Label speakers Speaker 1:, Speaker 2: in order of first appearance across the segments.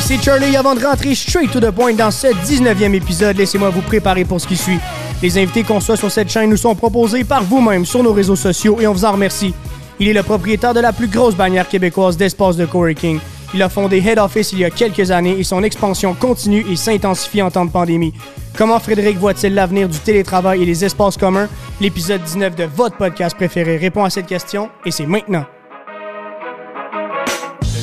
Speaker 1: C'est Charlie. Avant de rentrer straight to the point dans ce 19e épisode, laissez-moi vous préparer pour ce qui suit. Les invités qu'on soit sur cette chaîne nous sont proposés par vous-même sur nos réseaux sociaux et on vous en remercie. Il est le propriétaire de la plus grosse bannière québécoise d'espace de coworking. Il a fondé Head Office il y a quelques années et son expansion continue et s'intensifie en temps de pandémie. Comment Frédéric voit-il l'avenir du télétravail et des espaces communs? L'épisode 19 de votre podcast préféré répond à cette question et c'est maintenant.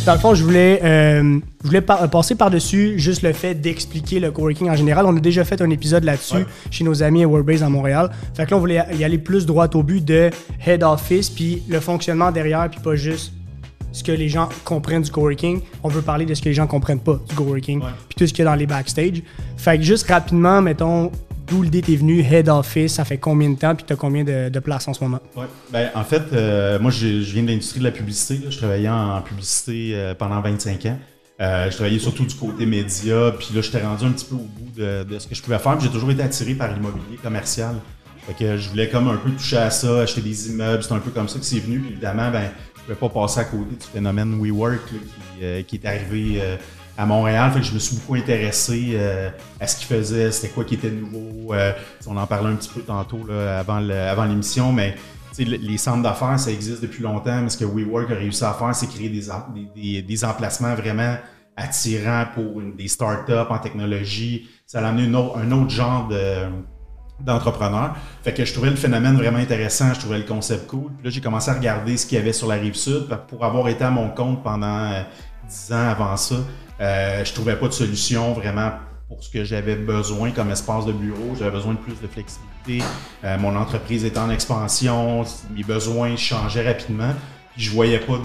Speaker 1: Dans le fond, je voulais, euh, je voulais pa- passer par-dessus juste le fait d'expliquer le coworking en général. On a déjà fait un épisode là-dessus chez nos amis à Workbase à Montréal. Fait que là, on voulait y aller plus droit au but de head office, puis le fonctionnement derrière, puis pas juste ce que les gens comprennent du coworking. On veut parler de ce que les gens comprennent pas du coworking, puis tout ce qu'il y a dans les backstage. Fait que juste rapidement, mettons, d'où l'idée t'es venu, head office, ça fait combien de temps, puis t'as combien de, places en ce moment?
Speaker 2: Ouais. Ben, en fait, euh, moi, je viens de l'industrie de la publicité. Je travaillais en, publicité euh, pendant 25 ans. Euh, je travaillais surtout du côté média, puis là, j'étais rendu un petit peu au bout de, ce que je pouvais faire. J'ai toujours été attiré par l'immobilier commercial. Fait que je voulais comme un peu toucher à ça, acheter des immeubles. C'est un peu comme ça que c'est venu. Puis évidemment, ben, je pouvais pas passer à côté du phénomène WeWork qui, est arrivé à Montréal. Fait que je me suis beaucoup intéressé euh, à ce qu'ils faisaient, c'était quoi qui était nouveau. Euh, on en parlait un petit peu tantôt là, avant l'émission, mais les centres d'affaires, ça existe depuis longtemps, mais ce que WeWork a réussi à faire, c'est créer des, em- des, des- des emplacements vraiment attirants pour des startups en technologie. Ça a amené un autre genre de d'entrepreneurs. Fait que je trouvais le phénomène vraiment intéressant, je trouvais le concept cool. Puis là, j'ai commencé à regarder ce qu'il y avait sur la rive sud. Pour avoir été à mon compte pendant euh, 10 ans avant ça, euh, je trouvais pas de solution vraiment pour ce que j'avais besoin comme espace de bureau. J'avais besoin de plus de flexibilité. Euh, mon entreprise était en expansion, mes besoins changeaient rapidement. Puis je voyais pas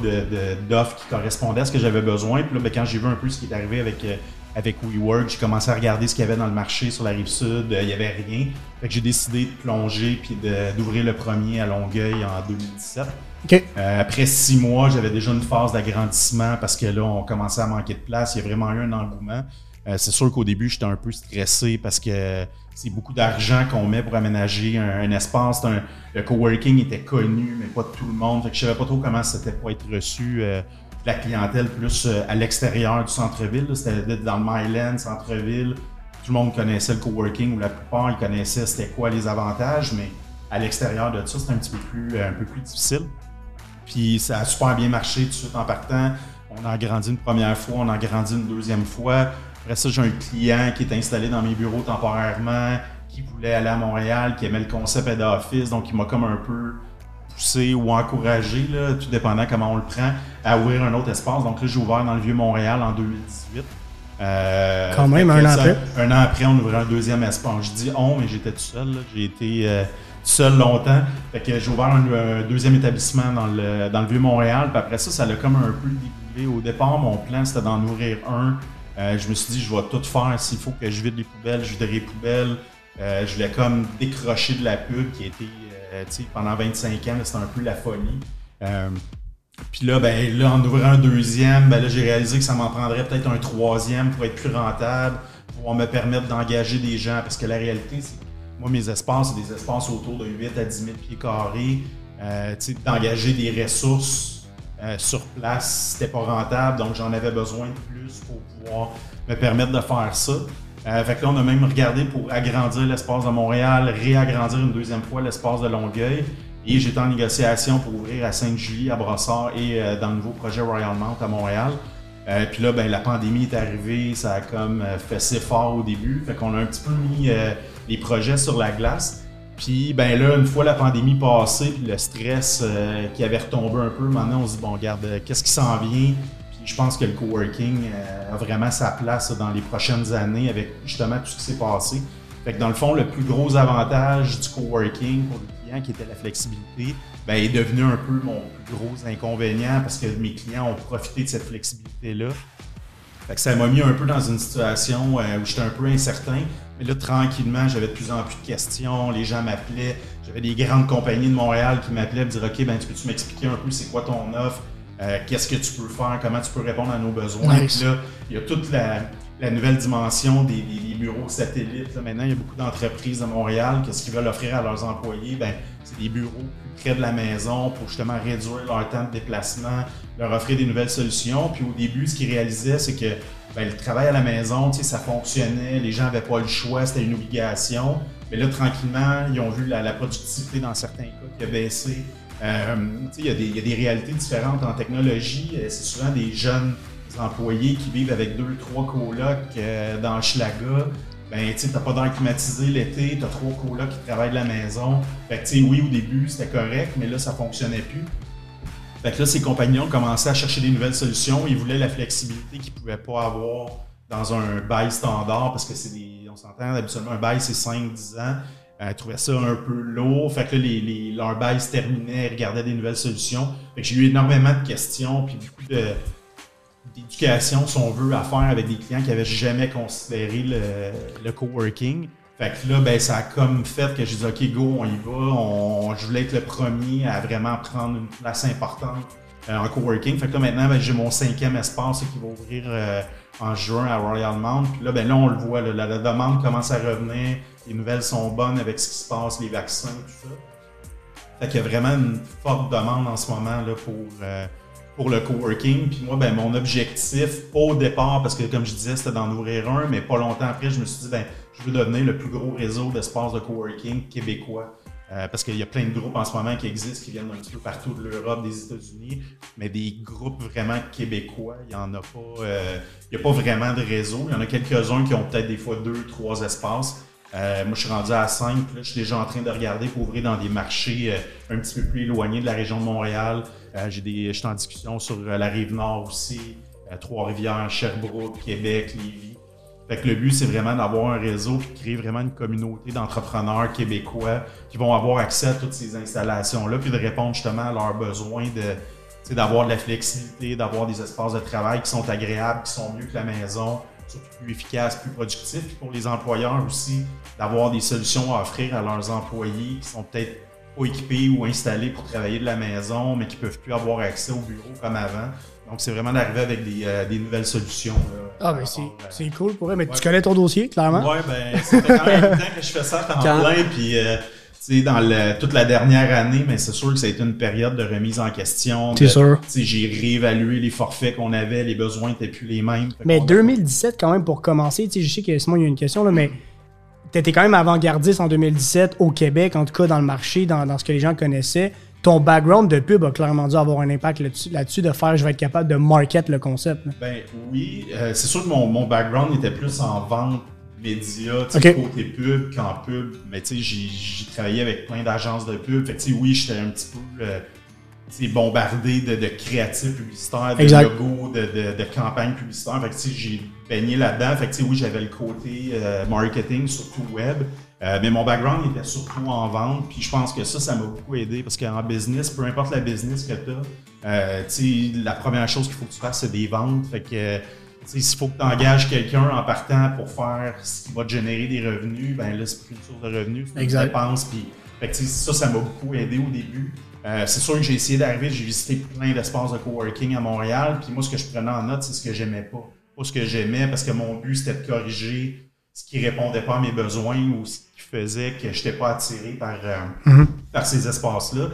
Speaker 2: d'offres qui correspondaient à ce que j'avais besoin. Puis là, ben, quand j'ai vu un peu ce qui est arrivé avec, euh, avec WeWork, j'ai commencé à regarder ce qu'il y avait dans le marché sur la rive sud. Euh, Il y avait rien. Fait que j'ai décidé de plonger puis d'ouvrir le premier à Longueuil en 2017. Euh, après six mois, j'avais déjà une phase d'agrandissement parce que là, on commençait à manquer de place. Il y a vraiment eu un engouement. Euh, c'est sûr qu'au début, j'étais un peu stressé parce que c'est beaucoup d'argent qu'on met pour aménager un, espace. Le coworking était connu, mais pas de tout le monde. Fait que je savais pas trop comment c'était pour être reçu euh, la clientèle plus à l'extérieur du centre-ville. C'était dans le Myland, centre-ville. Tout le monde connaissait le coworking ou la plupart, ils connaissaient c'était quoi les avantages, mais à l'extérieur de ça, c'était un petit peu plus, un peu plus difficile. Puis ça a super bien marché tout de suite en partant. On a grandi une première fois, on a grandi une deuxième fois. Après ça, j'ai un client qui est installé dans mes bureaux temporairement, qui voulait aller à Montréal, qui aimait le concept head office, donc il m'a comme un peu poussé ou encouragé, là, tout dépendant comment on le prend, à ouvrir un autre espace. Donc là, j'ai ouvert dans le Vieux-Montréal en 2018. Euh,
Speaker 1: Quand même, un an après.
Speaker 2: Un an après, on ouvrait un deuxième espace. Je dis on, mais j'étais tout seul. J'ai été euh, seul longtemps. Fait que j'ai ouvert un, deuxième établissement dans le, Vieux-Montréal. Puis après ça, ça l'a comme un peu déboulé. Au départ, mon plan, c'était d'en ouvrir un. Euh, je me suis dit, je vais tout faire. S'il faut que je vide les poubelles, je viderai les poubelles. Euh, je voulais comme décrocher de la pub qui a été, euh, tu sais, pendant 25 ans, c'était un peu la folie. Puis là, ben, là, en ouvrant un deuxième, ben là, j'ai réalisé que ça m'en prendrait peut-être un troisième pour être plus rentable, pour me permettre d'engager des gens. Parce que la réalité, c'est moi, mes espaces, c'est des espaces autour de 8 à 10 000 pieds carrés. Euh, d'engager des ressources euh, sur place, c'était pas rentable. Donc, j'en avais besoin de plus pour pouvoir me permettre de faire ça. Euh, fait que là, on a même regardé pour agrandir l'espace de Montréal, réagrandir une deuxième fois l'espace de Longueuil. Et j'étais en négociation pour ouvrir à Sainte-Julie, à Brossard et dans le nouveau projet Royal Mount à Montréal. Puis là, ben, la pandémie est arrivée, ça a comme euh, fessé fort au début. Fait qu'on a un petit peu mis les projets sur la glace. Puis ben là, une fois la pandémie passée, puis le stress euh, qui avait retombé un peu, maintenant on se dit, bon, regarde, euh, qu'est-ce qui s'en vient? Puis je pense que le coworking euh, a vraiment sa place dans les prochaines années avec justement tout ce qui s'est passé. Fait que dans le fond, le plus gros avantage du coworking pour les clients, qui était la flexibilité, ben, est devenu un peu mon plus gros inconvénient parce que mes clients ont profité de cette flexibilité-là. Fait que ça m'a mis un peu dans une situation où j'étais un peu incertain. Mais là, tranquillement, j'avais de plus en plus de questions. Les gens m'appelaient. J'avais des grandes compagnies de Montréal qui m'appelaient pour dire OK, ben, tu peux-tu m'expliquer un peu c'est quoi ton offre? Euh, Qu'est-ce que tu peux faire? Comment tu peux répondre à nos besoins?
Speaker 1: Nice.
Speaker 2: Puis là, il y a toute la, la nouvelle dimension des, bureaux satellites. maintenant, il y a beaucoup d'entreprises à Montréal que ce qu'ils veulent offrir à leurs employés, ben, c'est des bureaux près de la maison pour justement réduire leur temps de déplacement, leur offrir des nouvelles solutions. Puis au début, ce qu'ils réalisaient, c'est que ben, le travail à la maison, ça fonctionnait, les gens n'avaient pas le choix, c'était une obligation. Mais là, tranquillement, ils ont vu la, productivité dans certains cas qui a baissé. Euh, il, y a des, réalités différentes en technologie. Euh, c'est souvent des jeunes employés qui vivent avec deux, trois colocs euh, dans Schlaga. Ben, tu n'as pas d'air climatisé l'été, tu as trois colocs qui travaillent de la maison. Fait que, oui, au début, c'était correct, mais là, ça fonctionnait plus. Fait que là, ces compagnons commençaient à chercher des nouvelles solutions. Ils voulaient la flexibilité qu'ils ne pouvaient pas avoir dans un bail standard parce que c'est des. On s'entend, habituellement, un bail, c'est 5-10 ans. Euh, ils trouvaient ça un peu lourd. Fait que là, les, leur bail se terminait, ils regardaient des nouvelles solutions. J'ai eu énormément de questions, puis de, d'éducation, si on veut, à faire avec des clients qui n'avaient jamais considéré le, le coworking. Fait que là, ben, ça a comme fait que j'ai dit, OK, go, on y va. On, je voulais être le premier à vraiment prendre une place importante euh, en coworking. Fait que là, maintenant, ben, j'ai mon cinquième espace qui va ouvrir euh, en juin à Royal Mount. Puis là, ben, là, on le voit, la, demande commence à revenir. Les nouvelles sont bonnes avec ce qui se passe, les vaccins, tout ça. Fait qu'il y a vraiment une forte demande en ce moment là, pour, euh, pour le coworking. Puis moi, ben, mon objectif, au départ, parce que comme je disais, c'était d'en ouvrir un, mais pas longtemps après, je me suis dit, ben, je veux devenir le plus gros réseau d'espaces de coworking québécois. Euh, parce qu'il y a plein de groupes en ce moment qui existent, qui viennent d'un petit peu partout de l'Europe, des États-Unis, mais des groupes vraiment québécois, il n'y en a pas. Euh, il n'y a pas vraiment de réseau. Il y en a quelques-uns qui ont peut-être des fois deux, trois espaces. Euh, moi, je suis rendu à cinq. Là, je suis déjà en train de regarder pour ouvrir dans des marchés un petit peu plus éloignés de la région de Montréal. j'ai des, je suis en discussion sur la rive nord aussi, Trois-Rivières, Sherbrooke, Québec, Lévis. Fait que le but, c'est vraiment d'avoir un réseau de créer vraiment une communauté d'entrepreneurs québécois qui vont avoir accès à toutes ces installations-là, puis de répondre justement à leurs besoins de d'avoir de la flexibilité, d'avoir des espaces de travail qui sont agréables, qui sont mieux que la maison, surtout plus efficaces, plus productifs. Puis pour les employeurs aussi, d'avoir des solutions à offrir à leurs employés qui sont peut-être pas équipés ou installés pour travailler de la maison, mais qui peuvent plus avoir accès au bureau comme avant. Donc, c'est vraiment d'arriver avec des, euh, nouvelles solutions.
Speaker 1: ah, ben c'est cool pour eux. Mais tu connais ton dossier, clairement?
Speaker 2: Oui, ben, ça fait quand même temps que je fais ça en plein. Puis, euh, sais, dans toute la dernière année, mais c'est sûr que ça a été une période de remise en question.
Speaker 1: C'est sûr.
Speaker 2: J'ai réévalué les forfaits qu'on avait, les besoins n'étaient plus les mêmes.
Speaker 1: Mais 2017, quand même, pour commencer, tu sais, je sais que Simon, il y a une question, là, mais tu étais quand même avant-gardiste en 2017 au Québec, en tout cas dans le marché, dans, dans ce que les gens connaissaient ton background de pub a clairement dû avoir un impact là-dessus, de faire je vais être capable de market le concept.
Speaker 2: Ben oui, euh, c'est sûr que mon, mon, background était plus en vente média, okay. côté pub qu'en pub. Mais tu sais, j'ai travaillé avec plein d'agences de pub. Fait que oui, j'étais un petit peu euh, bombardé de, de, créatifs publicitaires, de logos, de, de, de, campagnes publicitaires. Fait que j'ai baigné là-dedans. Fait que oui, j'avais le côté euh, marketing, surtout web. Euh, mais mon background était surtout en vente, puis je pense que ça, ça m'a beaucoup aidé parce qu'en business, peu importe la business que tu as, la première chose qu'il faut que tu fasses, c'est des ventes. Fait que s'il faut que tu engages quelqu'un en partant pour faire ce qui va te générer des revenus, ben là, c'est plus une source de revenus, c'est une dépense. Puis, fait ça, ça m'a beaucoup aidé au début. Euh, c'est sûr que j'ai essayé d'arriver, j'ai visité plein d'espaces de coworking à Montréal, puis moi, ce que je prenais en note, c'est ce que j'aimais pas. Pas ce que j'aimais, parce que mon but, c'était de corriger ce qui répondait pas à mes besoins ou ce faisait que je n'étais pas attiré par, euh, mhm. Par ces espaces-là.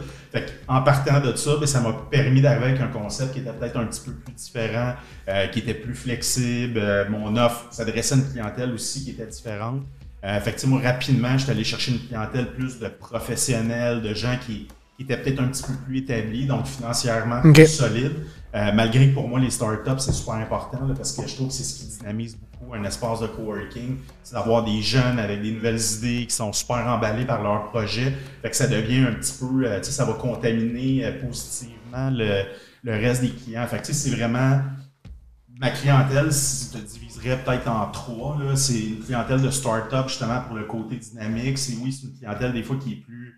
Speaker 2: en partant de ça, ben, ça m'a permis d'arriver avec un concept qui était peut-être un petit peu plus différent, euh, qui était plus flexible. Euh, mon offre s'adressait à une clientèle aussi qui était différente. effectivement, rapidement, je suis allé chercher une clientèle plus de professionnels, de gens qui, étaient peut-être un petit peu plus établis, donc financièrement plus solides. Malgré que pour moi, les startups, c'est super important parce que je trouve que c'est ce qui dynamise beaucoup un espace de coworking, c'est d'avoir des jeunes avec des nouvelles idées qui sont super emballés par leur projet. Fait que ça devient un petit peu, euh, tu sais, ça va contaminer euh, positivement le, reste des clients. Fait que c'est vraiment ma clientèle, si je te diviserais peut-être en trois, c'est une clientèle de start-up justement pour le côté dynamique. C'est oui, c'est une clientèle des fois qui est plus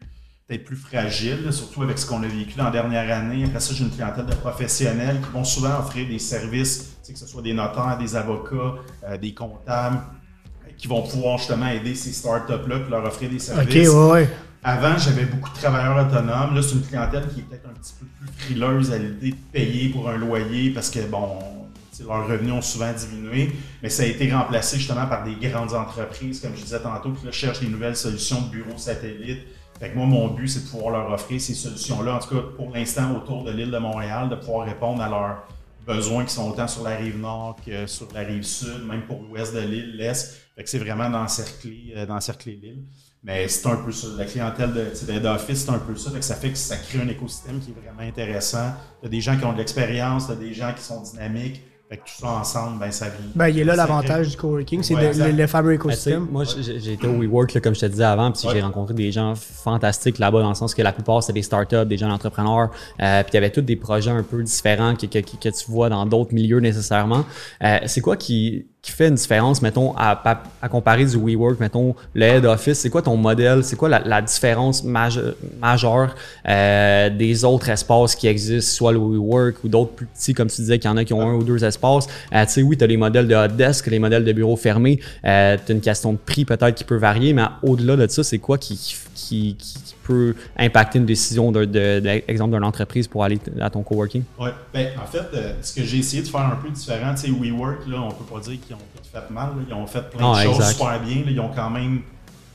Speaker 2: peut-être plus fragile, surtout avec ce qu'on a vécu dans la dernière année. Après ça, j'ai une clientèle de professionnels qui vont souvent offrir des services, que ce soit des notaires, des avocats, euh, des comptables, qui vont pouvoir justement aider ces startups-là pour leur offrir des services. Avant, j'avais beaucoup de travailleurs autonomes. Là, c'est une clientèle qui est peut-être un petit peu plus frileuse à l'idée de payer pour un loyer parce que, bon, leurs revenus ont souvent diminué, mais ça a été remplacé justement par des grandes entreprises, comme je disais tantôt, qui cherchent des nouvelles solutions de bureaux satellites. Fait que moi, mon but, c'est de pouvoir leur offrir ces solutions-là, en tout cas pour l'instant autour de l'île de Montréal, de pouvoir répondre à leurs besoins qui sont autant sur la rive nord que sur la rive sud, même pour l'ouest de l'île, l'est. Fait que c'est vraiment d'encercler, euh, d'encercler l'île. Mais c'est un peu ça. La clientèle de, d'office, c'est un peu ça. Fait que ça fait que ça crée un écosystème qui est vraiment intéressant. Tu des gens qui ont de l'expérience, tu des gens qui sont dynamiques. Fait que tout ça ensemble, ben, ça vient.
Speaker 1: Ben, il y a là l'avantage du coworking, c'est le, fameux écosystème.
Speaker 3: moi, j'ai été au WeWork, comme je te disais avant, puis j'ai rencontré des gens fantastiques là-bas, dans le sens que la plupart, c'est des startups, des gens entrepreneurs, euh, puis il y avait tous des projets un peu différents que, que, que tu vois dans d'autres milieux nécessairement. Euh, c'est quoi qui, qui fait une différence, mettons, à, à, comparer du WeWork, mettons, le Head Office? C'est quoi ton modèle? C'est quoi la, la différence majeure euh, des autres espaces qui existent, soit le WeWork ou d'autres plus petits, comme tu disais, qu'il y en a qui ont un ou deux espaces? Euh, tu sais, oui, tu as les modèles de hot desk, les modèles de bureaux fermés. Euh, tu as une question de prix peut-être qui peut varier, mais au-delà de ça, c'est quoi qui, qui, qui peut impacter une décision de, de, exemple d'une entreprise pour aller à ton coworking?
Speaker 2: Oui, ben, en fait, euh, ce que j'ai essayé de faire un peu différent, tu sais, WeWork, là, on peut pas dire tout fait mal, ils ont fait plein de ah, choses super bien, ils ont quand même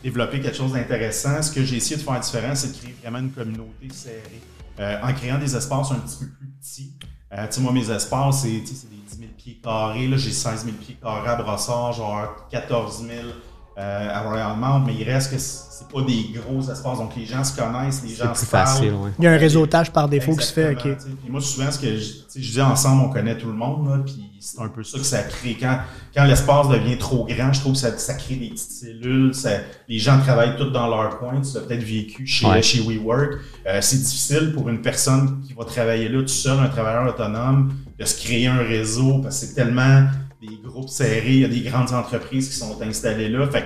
Speaker 2: développé quelque chose d'intéressant. Ce que j'ai essayé de faire différent, c'est de créer vraiment une communauté serrée. Euh, en créant des espaces un petit peu plus petits. Euh, tu sais, moi, mes espaces, c'est des 10 000 pieds carrés. Là, j'ai 16 000 pieds carrés à Brossard, genre 14 000 euh, à Royal Mount, mais il reste que c'est pas des gros espaces. Donc les gens se connaissent, les gens se parlent. Facile,
Speaker 1: Il y a un réseautage par défaut qui se fait. ok.
Speaker 2: Puis moi, souvent, ce que je, je dis ensemble, on connaît tout le monde. Là, puis c'est un peu ça que ça crée. Quand, quand l'espace devient trop grand, je trouve que ça, ça crée des petites cellules. Ça, les gens travaillent tous dans leur coin. Tu l'as peut-être vécu chez, chez WeWork. Euh, c'est difficile pour une personne qui va travailler là tout seul, un travailleur autonome, de se créer un réseau parce que c'est tellement des groupes serrés, il y a des grandes entreprises qui sont installées là. Fait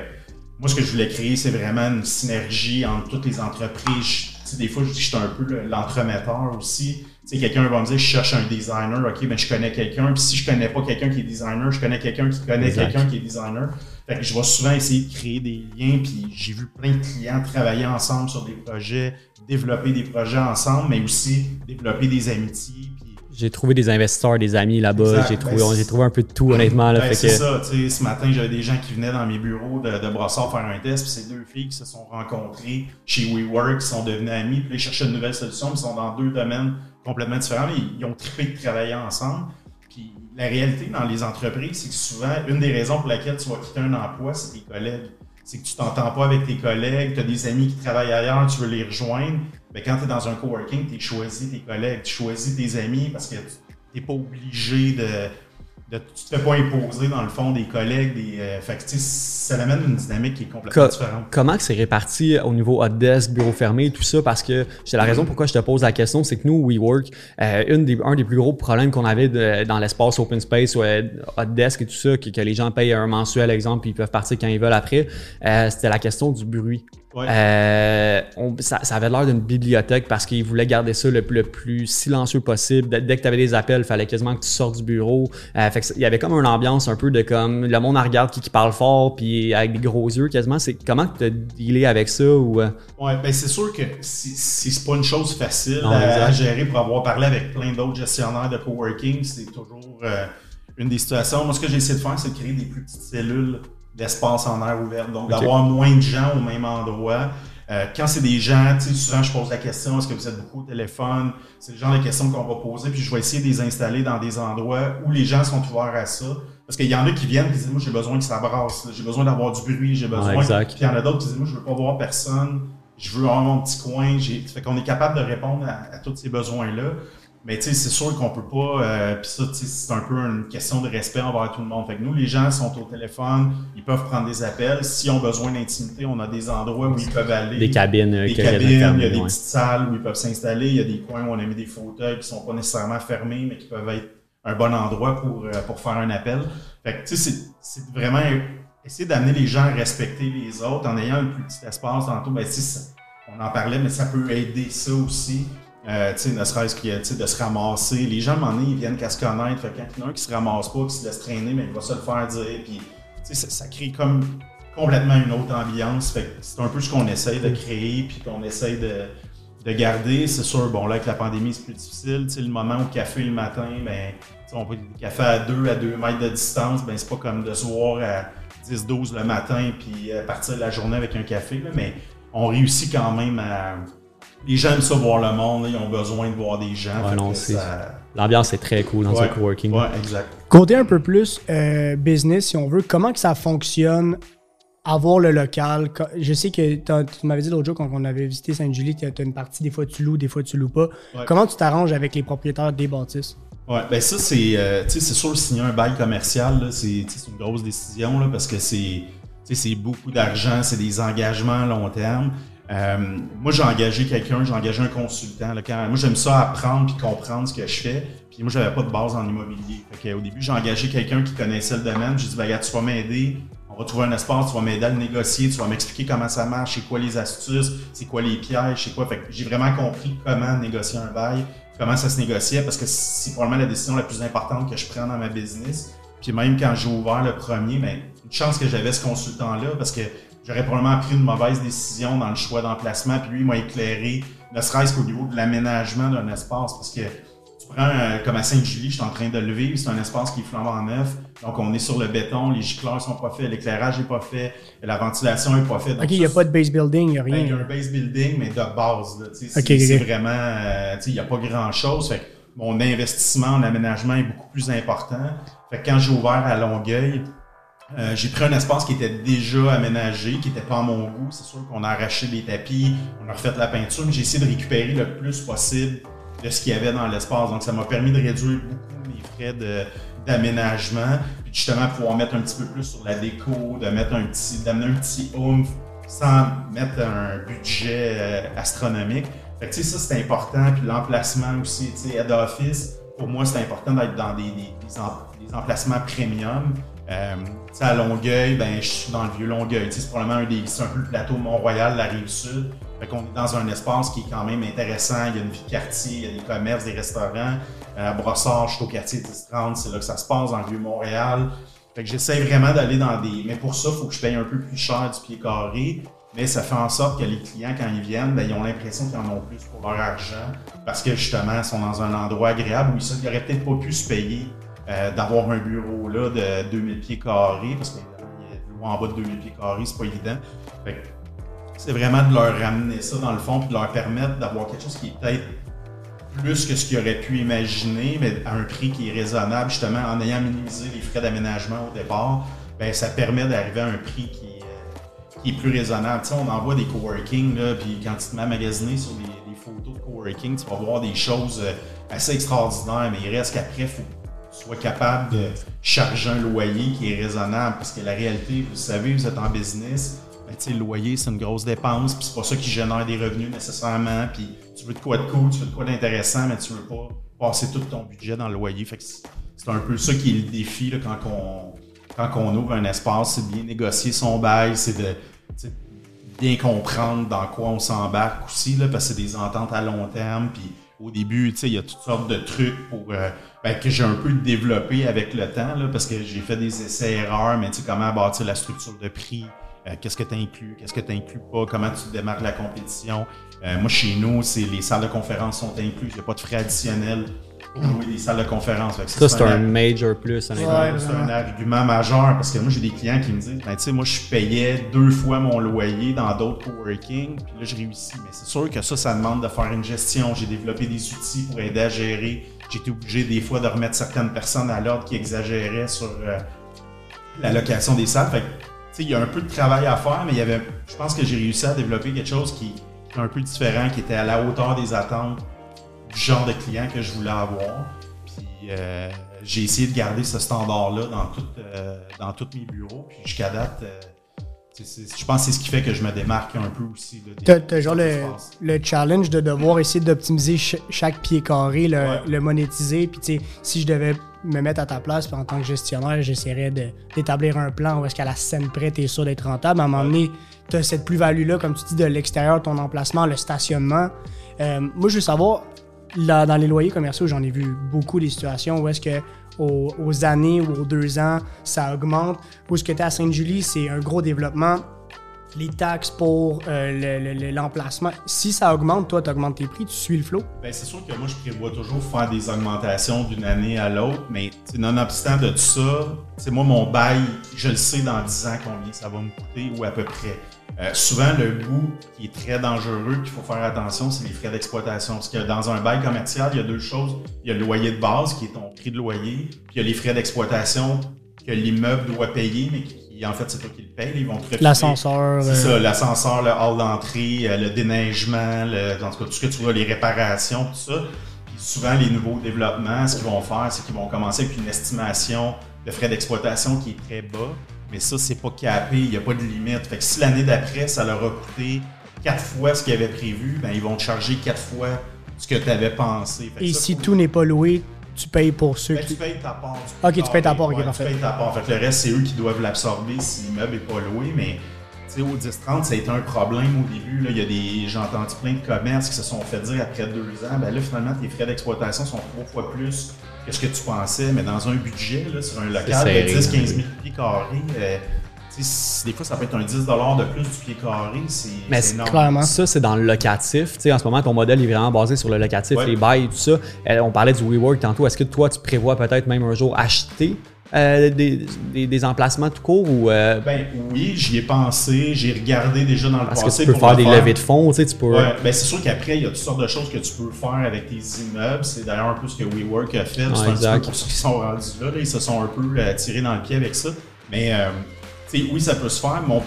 Speaker 2: moi, ce que je voulais créer, c'est vraiment une synergie entre toutes les entreprises. des fois, je dis que je suis un peu l'entremetteur aussi. quelqu'un va me dire, je cherche un designer, ok, ben je connais quelqu'un. Puis si je connais pas quelqu'un qui est designer, je connais quelqu'un qui connaît quelqu'un qui est designer. Fait que je vais souvent essayer de créer des liens. Puis j'ai vu plein de clients travailler ensemble sur des projets, développer des projets ensemble, mais aussi développer des amitiés.
Speaker 3: J'ai trouvé des investisseurs, des amis là-bas. J'ai trouvé, ben, trouvé un peu de tout, honnêtement.
Speaker 2: Ben, c'est ça. Ce matin, j'avais des gens qui venaient dans mes bureaux de, de Brossard faire un test. Puis c'est deux filles qui se sont rencontrées chez WeWork, qui sont devenues amies. Puis ils cherchaient une nouvelle solution. Ils sont dans deux domaines complètement différents. Mais ils ont trippé de travailler ensemble. Puis la réalité dans les entreprises, c'est que souvent, une des raisons pour laquelle tu vas quitter un emploi, c'est tes collègues c'est que tu t'entends pas avec tes collègues, tu as des amis qui travaillent ailleurs, tu veux les rejoindre. Mais quand tu es dans un coworking, tu choisis tes collègues, tu choisis tes amis parce que tu n'es pas obligé de, de, tu te fais pas imposer dans le fond des collègues. Des, euh, fait que, ça amène une dynamique qui est complètement différente.
Speaker 3: Comment c'est réparti au niveau hot desk, bureau fermé, tout ça? Parce que c'est la raison pourquoi je te pose la question, c'est que nous, WeWork, euh, une des, un des plus gros problèmes qu'on avait dans l'espace open space, euh, hot desk et tout ça, que, que, les gens payent un mensuel, exemple, puis ils peuvent partir quand ils veulent après, euh, c'était la question du bruit. Euh, ça, avait l'air d'une bibliothèque parce qu'ils voulaient garder ça le, plus silencieux possible. Dès, que tu avais des appels, il fallait quasiment que tu sortes du bureau. Euh, fait il y avait comme une ambiance un peu de comme le monde regarde qui, qui parle fort puis avec des gros yeux quasiment. C'est comment tu as dealé avec ça ou euh?
Speaker 2: Ouais, ben c'est sûr que c'est pas une chose facile à, gérer pour avoir parlé avec plein d'autres gestionnaires de coworking. C'est toujours une des situations. Moi, ce que j'ai essayé de faire, c'est de créer des plus petites cellules d'espace en air ouvert. Donc, d'avoir moins de gens au même endroit. Euh, quand c'est des gens, tu sais, souvent je pose la question, est-ce que vous êtes beaucoup au téléphone? C'est le genre de questions qu'on va poser, puis je vais essayer de les installer dans des endroits où les gens sont ouverts à ça. Parce qu'il y en a qui viennent et disent, moi j'ai besoin que ça brasse, j'ai besoin d'avoir du bruit, j'ai besoin. puis il y en a d'autres qui disent, moi je veux pas voir personne, je veux avoir mon petit coin. Fait qu'on est capable de répondre à tous ces besoins-là. Mais tu sais, c'est sûr qu'on peut pas. Euh, Puis ça, c'est un peu une question de respect envers tout le monde. Fait que nous, les gens sont au téléphone, ils peuvent prendre des appels. S'ils ont besoin d'intimité, on a des endroits où ils peuvent aller.
Speaker 3: Des cabines.
Speaker 2: Des cabines, il y a des petites salles où ils peuvent s'installer. Il y a des coins où on a mis des fauteuils qui sont pas nécessairement fermés, mais qui peuvent être un bon endroit pour, euh, pour faire un appel. Fait que tu sais, c'est vraiment essayer d'amener les gens à respecter les autres en ayant un plus petit espace tantôt. Ben, on en parlait, mais ça peut aider ça aussi. Euh, ne serait-ce que de se ramasser. Les gens, à un ils viennent qu'à se connaître. Fait quand il y en a un qui se ramasse pas, qui se laisse traîner, mais il va se le faire dire. Puis, ça, ça crée comme complètement une autre ambiance. Fait c'est un peu ce qu'on essaye de créer, puis qu'on essaye de, de garder, c'est sûr, bon là avec la pandémie c'est plus difficile, tu sais, le moment au café le matin, ben, on peut café à 2 à 2 mètres de distance, ben c'est pas comme de se voir à 10-12 le matin puis euh, partir la journée avec un café, mais on réussit quand même à... Les gens aiment ça voir le monde, ils ont besoin de voir des gens.
Speaker 3: L'ambiance est très cool dans ce coworking.
Speaker 2: Ouais, exact.
Speaker 1: Côté un peu plus euh, business, si on veut, comment que ça fonctionne avoir le local? Je sais que tu m'avais dit l'autre jour quand on avait visité Sainte-Julie, tu as une partie, des fois tu loues, des fois tu loues pas. Comment tu t'arranges avec les propriétaires des bâtisses?
Speaker 2: Ouais, ben ça, c'est euh, c'est sûr, signer un bail commercial, c'est une grosse décision là, parce que c'est beaucoup d'argent, c'est des engagements à long terme. Euh, moi, j'ai engagé quelqu'un, j'ai engagé un consultant. Là, moi, j'aime ça apprendre et comprendre ce que je fais. Puis moi, j'avais pas de base en immobilier. au début, j'ai engagé quelqu'un qui connaissait le domaine. J'ai dit, ben, tu vas m'aider va trouver un espace, tu vas m'aider à le négocier, tu vas m'expliquer comment ça marche, c'est quoi les astuces, c'est quoi les pièges, c'est quoi. Fait j'ai vraiment compris comment négocier un bail, comment ça se négociait, parce que c'est probablement la décision la plus importante que je prends dans ma business. Puis même quand j'ai ouvert le premier, mais une chance que j'avais ce consultant-là, parce que j'aurais probablement pris une mauvaise décision dans le choix d'emplacement, puis lui m'a éclairé, ne serait-ce qu'au niveau de l'aménagement d'un espace, parce que comme à Sainte-Julie, je suis en train de le vivre, c'est un espace qui est flambant neuf. Donc, on est sur le béton, les gicleurs sont pas faits, l'éclairage n'est pas fait, la ventilation n'est pas faite.
Speaker 1: OK, il n'y a pas de base building, il n'y a rien.
Speaker 2: Ben, il y a un base building, mais de base. c'est vraiment, euh, il n'y a pas grand-chose. mon investissement en aménagement est beaucoup plus important. Fait quand j'ai ouvert à Longueuil, euh, j'ai pris un espace qui était déjà aménagé, qui n'était pas à mon goût. C'est sûr qu'on a arraché les tapis, on a refait la peinture, mais j'ai essayé de récupérer le plus possible de ce qu'il y avait dans l'espace. Donc, ça m'a permis de réduire beaucoup mes frais d'aménagement, puis justement pouvoir mettre un petit peu plus sur la déco, de mettre un petit, d'amener un petit oomph sans mettre un budget euh, astronomique. Fait que, ça, c'est important. Puis l'emplacement aussi, tu sais, head office, pour moi, c'est important d'être dans des, des, emplacements premium. Euh, à Longueuil, ben, je suis dans le vieux Longueuil. C'est probablement un des. C'est un peu le plateau Mont-Royal, la rive sud. Fait qu'on est dans un espace qui est quand même intéressant. Il y a une vie de quartier, il y a des commerces, des restaurants. Euh, à Brossard, je suis au quartier 1030, c'est là que ça se passe, dans le Vieux-Montréal. Fait que j'essaie vraiment d'aller dans des. Mais pour ça, il faut que je paye un peu plus cher du pied carré. Mais ça fait en sorte que les clients, quand ils viennent, ben, ils ont l'impression qu'ils en ont plus pour leur argent. Parce que justement, ils sont dans un endroit agréable où ils n'auraient peut-être pas pu se payer euh, d'avoir un bureau là de 2000 pieds carrés. Parce que en bas de 2000 pieds carrés, c'est pas évident. C'est vraiment de leur ramener ça dans le fond, puis de leur permettre d'avoir quelque chose qui est peut-être plus que ce qu'ils auraient pu imaginer, mais à un prix qui est raisonnable, justement, en ayant minimisé les frais d'aménagement au départ, ben, ça permet d'arriver à un prix qui, est plus raisonnable. Tu on envoie des coworking, là, puis quand tu te mets à magasiner sur des, photos de coworking, tu vas voir des choses euh, assez extraordinaires, mais il reste qu'après, il faut sois capable de charger un loyer qui est raisonnable, parce que la réalité, vous savez, vous êtes en business, ben, le loyer, c'est une grosse dépense, puis c'est pas ça qui génère des revenus nécessairement, puis tu veux de quoi de cool, tu veux de quoi d'intéressant, mais tu veux pas passer tout ton budget dans le loyer. C'est un peu ça qui est le défi quand, on, quand ouvre un espace, c'est de bien négocier son bail, c'est de bien comprendre dans quoi on s'embarque aussi, là, parce que c'est des ententes à long terme, puis au début, il y a toutes sortes de trucs pour euh, ben, que j'ai un peu développé avec le temps, là, parce que j'ai fait des essais-erreurs, mais comment bâtir la structure de prix, euh, qu'est-ce que tu inclus, qu'est-ce que tu inclus pas, comment tu démarres la compétition. Euh, moi, chez nous, c'est les salles de conférence sont incluses, il n'y a pas de frais additionnels pour louer des salles de conférence.
Speaker 3: Ça, c'est un, major plus.
Speaker 2: c'est un argument majeur parce que moi, j'ai des clients qui me disent, ben, tu sais, moi, je payais deux fois mon loyer dans d'autres coworking, puis là, je réussis. Mais c'est sûr que ça, ça demande de faire une gestion. J'ai développé des outils pour aider à gérer. Été obligé des fois de remettre certaines personnes à l'ordre qui exagéraient sur euh, la location des salles. Fait il y a un peu de travail à faire, mais il y avait, je pense que j'ai réussi à développer quelque chose qui est un peu différent, qui était à la hauteur des attentes du genre de client que je voulais avoir. Puis euh, j'ai essayé de garder ce standard-là dans, euh, dans tous mes bureaux. Puis jusqu'à date, euh, je pense que c'est ce qui fait que je me démarque un peu aussi.
Speaker 1: Tu as, genre le, challenge de devoir essayer d'optimiser chaque pied carré, le, monétiser. Puis si je devais me mettre à ta place, en tant que gestionnaire, j'essaierais d'établir un plan où est-ce qu'à la scène près, tu es sûr d'être rentable. À un moment donné, tu as cette plus-value-là, comme tu dis, de l'extérieur, ton emplacement, le stationnement. Euh, moi, je veux savoir, là, dans les loyers commerciaux, j'en ai vu beaucoup des situations où est-ce que aux, années ou aux deux ans, ça augmente. Où ce que tu à Sainte-Julie, c'est un gros développement. les taxes pour euh, le- le- l'emplacement. Si ça augmente, toi, tu augmentes tes prix, tu suis le flow.
Speaker 2: Ben, c'est sûr que moi, je prévois toujours faire des augmentations d'une année à l'autre, mais nonobstant de tout ça, c'est moi, mon bail, je le sais dans 10 ans combien ça va me coûter ou à peu près. Euh, souvent, le bout qui est très dangereux, qu'il faut faire attention, c'est les frais d'exploitation. Parce que dans un bail commercial, il y a deux choses. Il y a le loyer de base, qui est ton prix de loyer, puis il y a les frais d'exploitation que l'immeuble doit payer, mais qui, en fait, c'est toi qui le payes. Ils vont te
Speaker 1: L'ascenseur.
Speaker 2: c'est
Speaker 1: euh,
Speaker 2: ça, l'ascenseur, le hall d'entrée, euh, le déneigement, le, en tout cas, tout ce que tu vois, les réparations, tout ça. Puis souvent, les nouveaux développements, ce qu'ils vont faire, c'est qu'ils vont commencer avec une estimation de frais d'exploitation qui est très bas. Mais ça, c'est pas capé, il n'y a pas de limite. Fait que si l'année d'après, ça leur a coûté quatre fois ce qu'ils avaient prévu, ben, ils vont te charger quatre fois ce que tu avais pensé.
Speaker 1: Et
Speaker 2: ça,
Speaker 1: si tout n'est pas loué, tu payes pour ceux
Speaker 2: ben,
Speaker 1: qui.
Speaker 2: tu payes ta part. du
Speaker 1: Ok, tu payes ta part, ok,
Speaker 2: Ouais,
Speaker 1: parfait.
Speaker 2: Tu payes ta part. Fait que le reste, c'est eux qui doivent l'absorber si l'immeuble n'est pas loué. Mais tu au 10-30, ça a été un problème au début. Là. Il y a des, j'ai entendu plein de commerces qui se sont fait dire après deux ans, ben là, finalement, tes frais d'exploitation sont trois fois plus que ce que tu pensais. Mais dans un budget, là, sur un local de 10-15
Speaker 3: hein.
Speaker 2: 000 pieds carrés, euh, des fois, ça peut être un 10 de plus du pied carré. C'est
Speaker 3: Mais
Speaker 2: c'est énorme.
Speaker 1: clairement.
Speaker 3: Ça, c'est dans le locatif. En ce moment, ton modèle est vraiment basé sur le locatif,
Speaker 2: Ouais.
Speaker 3: les bails et tout ça. Euh, on parlait du WeWork tantôt. Est-ce que toi, tu prévois peut-être même un jour acheter euh, des, des- des emplacements tout court ou euh,
Speaker 2: Ben oui, j'y ai pensé, j'ai regardé déjà dans le
Speaker 3: parce que
Speaker 2: passé.
Speaker 3: tu peux
Speaker 2: pour
Speaker 3: faire des levées de fonds, tu sais, tu peux.
Speaker 2: Ouais, ben c'est sûr qu'après, il y a toutes sortes de choses que tu peux faire avec tes immeubles. C'est d'ailleurs un peu ce que WeWork a fait. c'est un petit peu pour ceux qui sont rendus là, là, ils se sont un peu euh, tirés dans le pied avec ça. Mais oui, ça peut se faire. Mon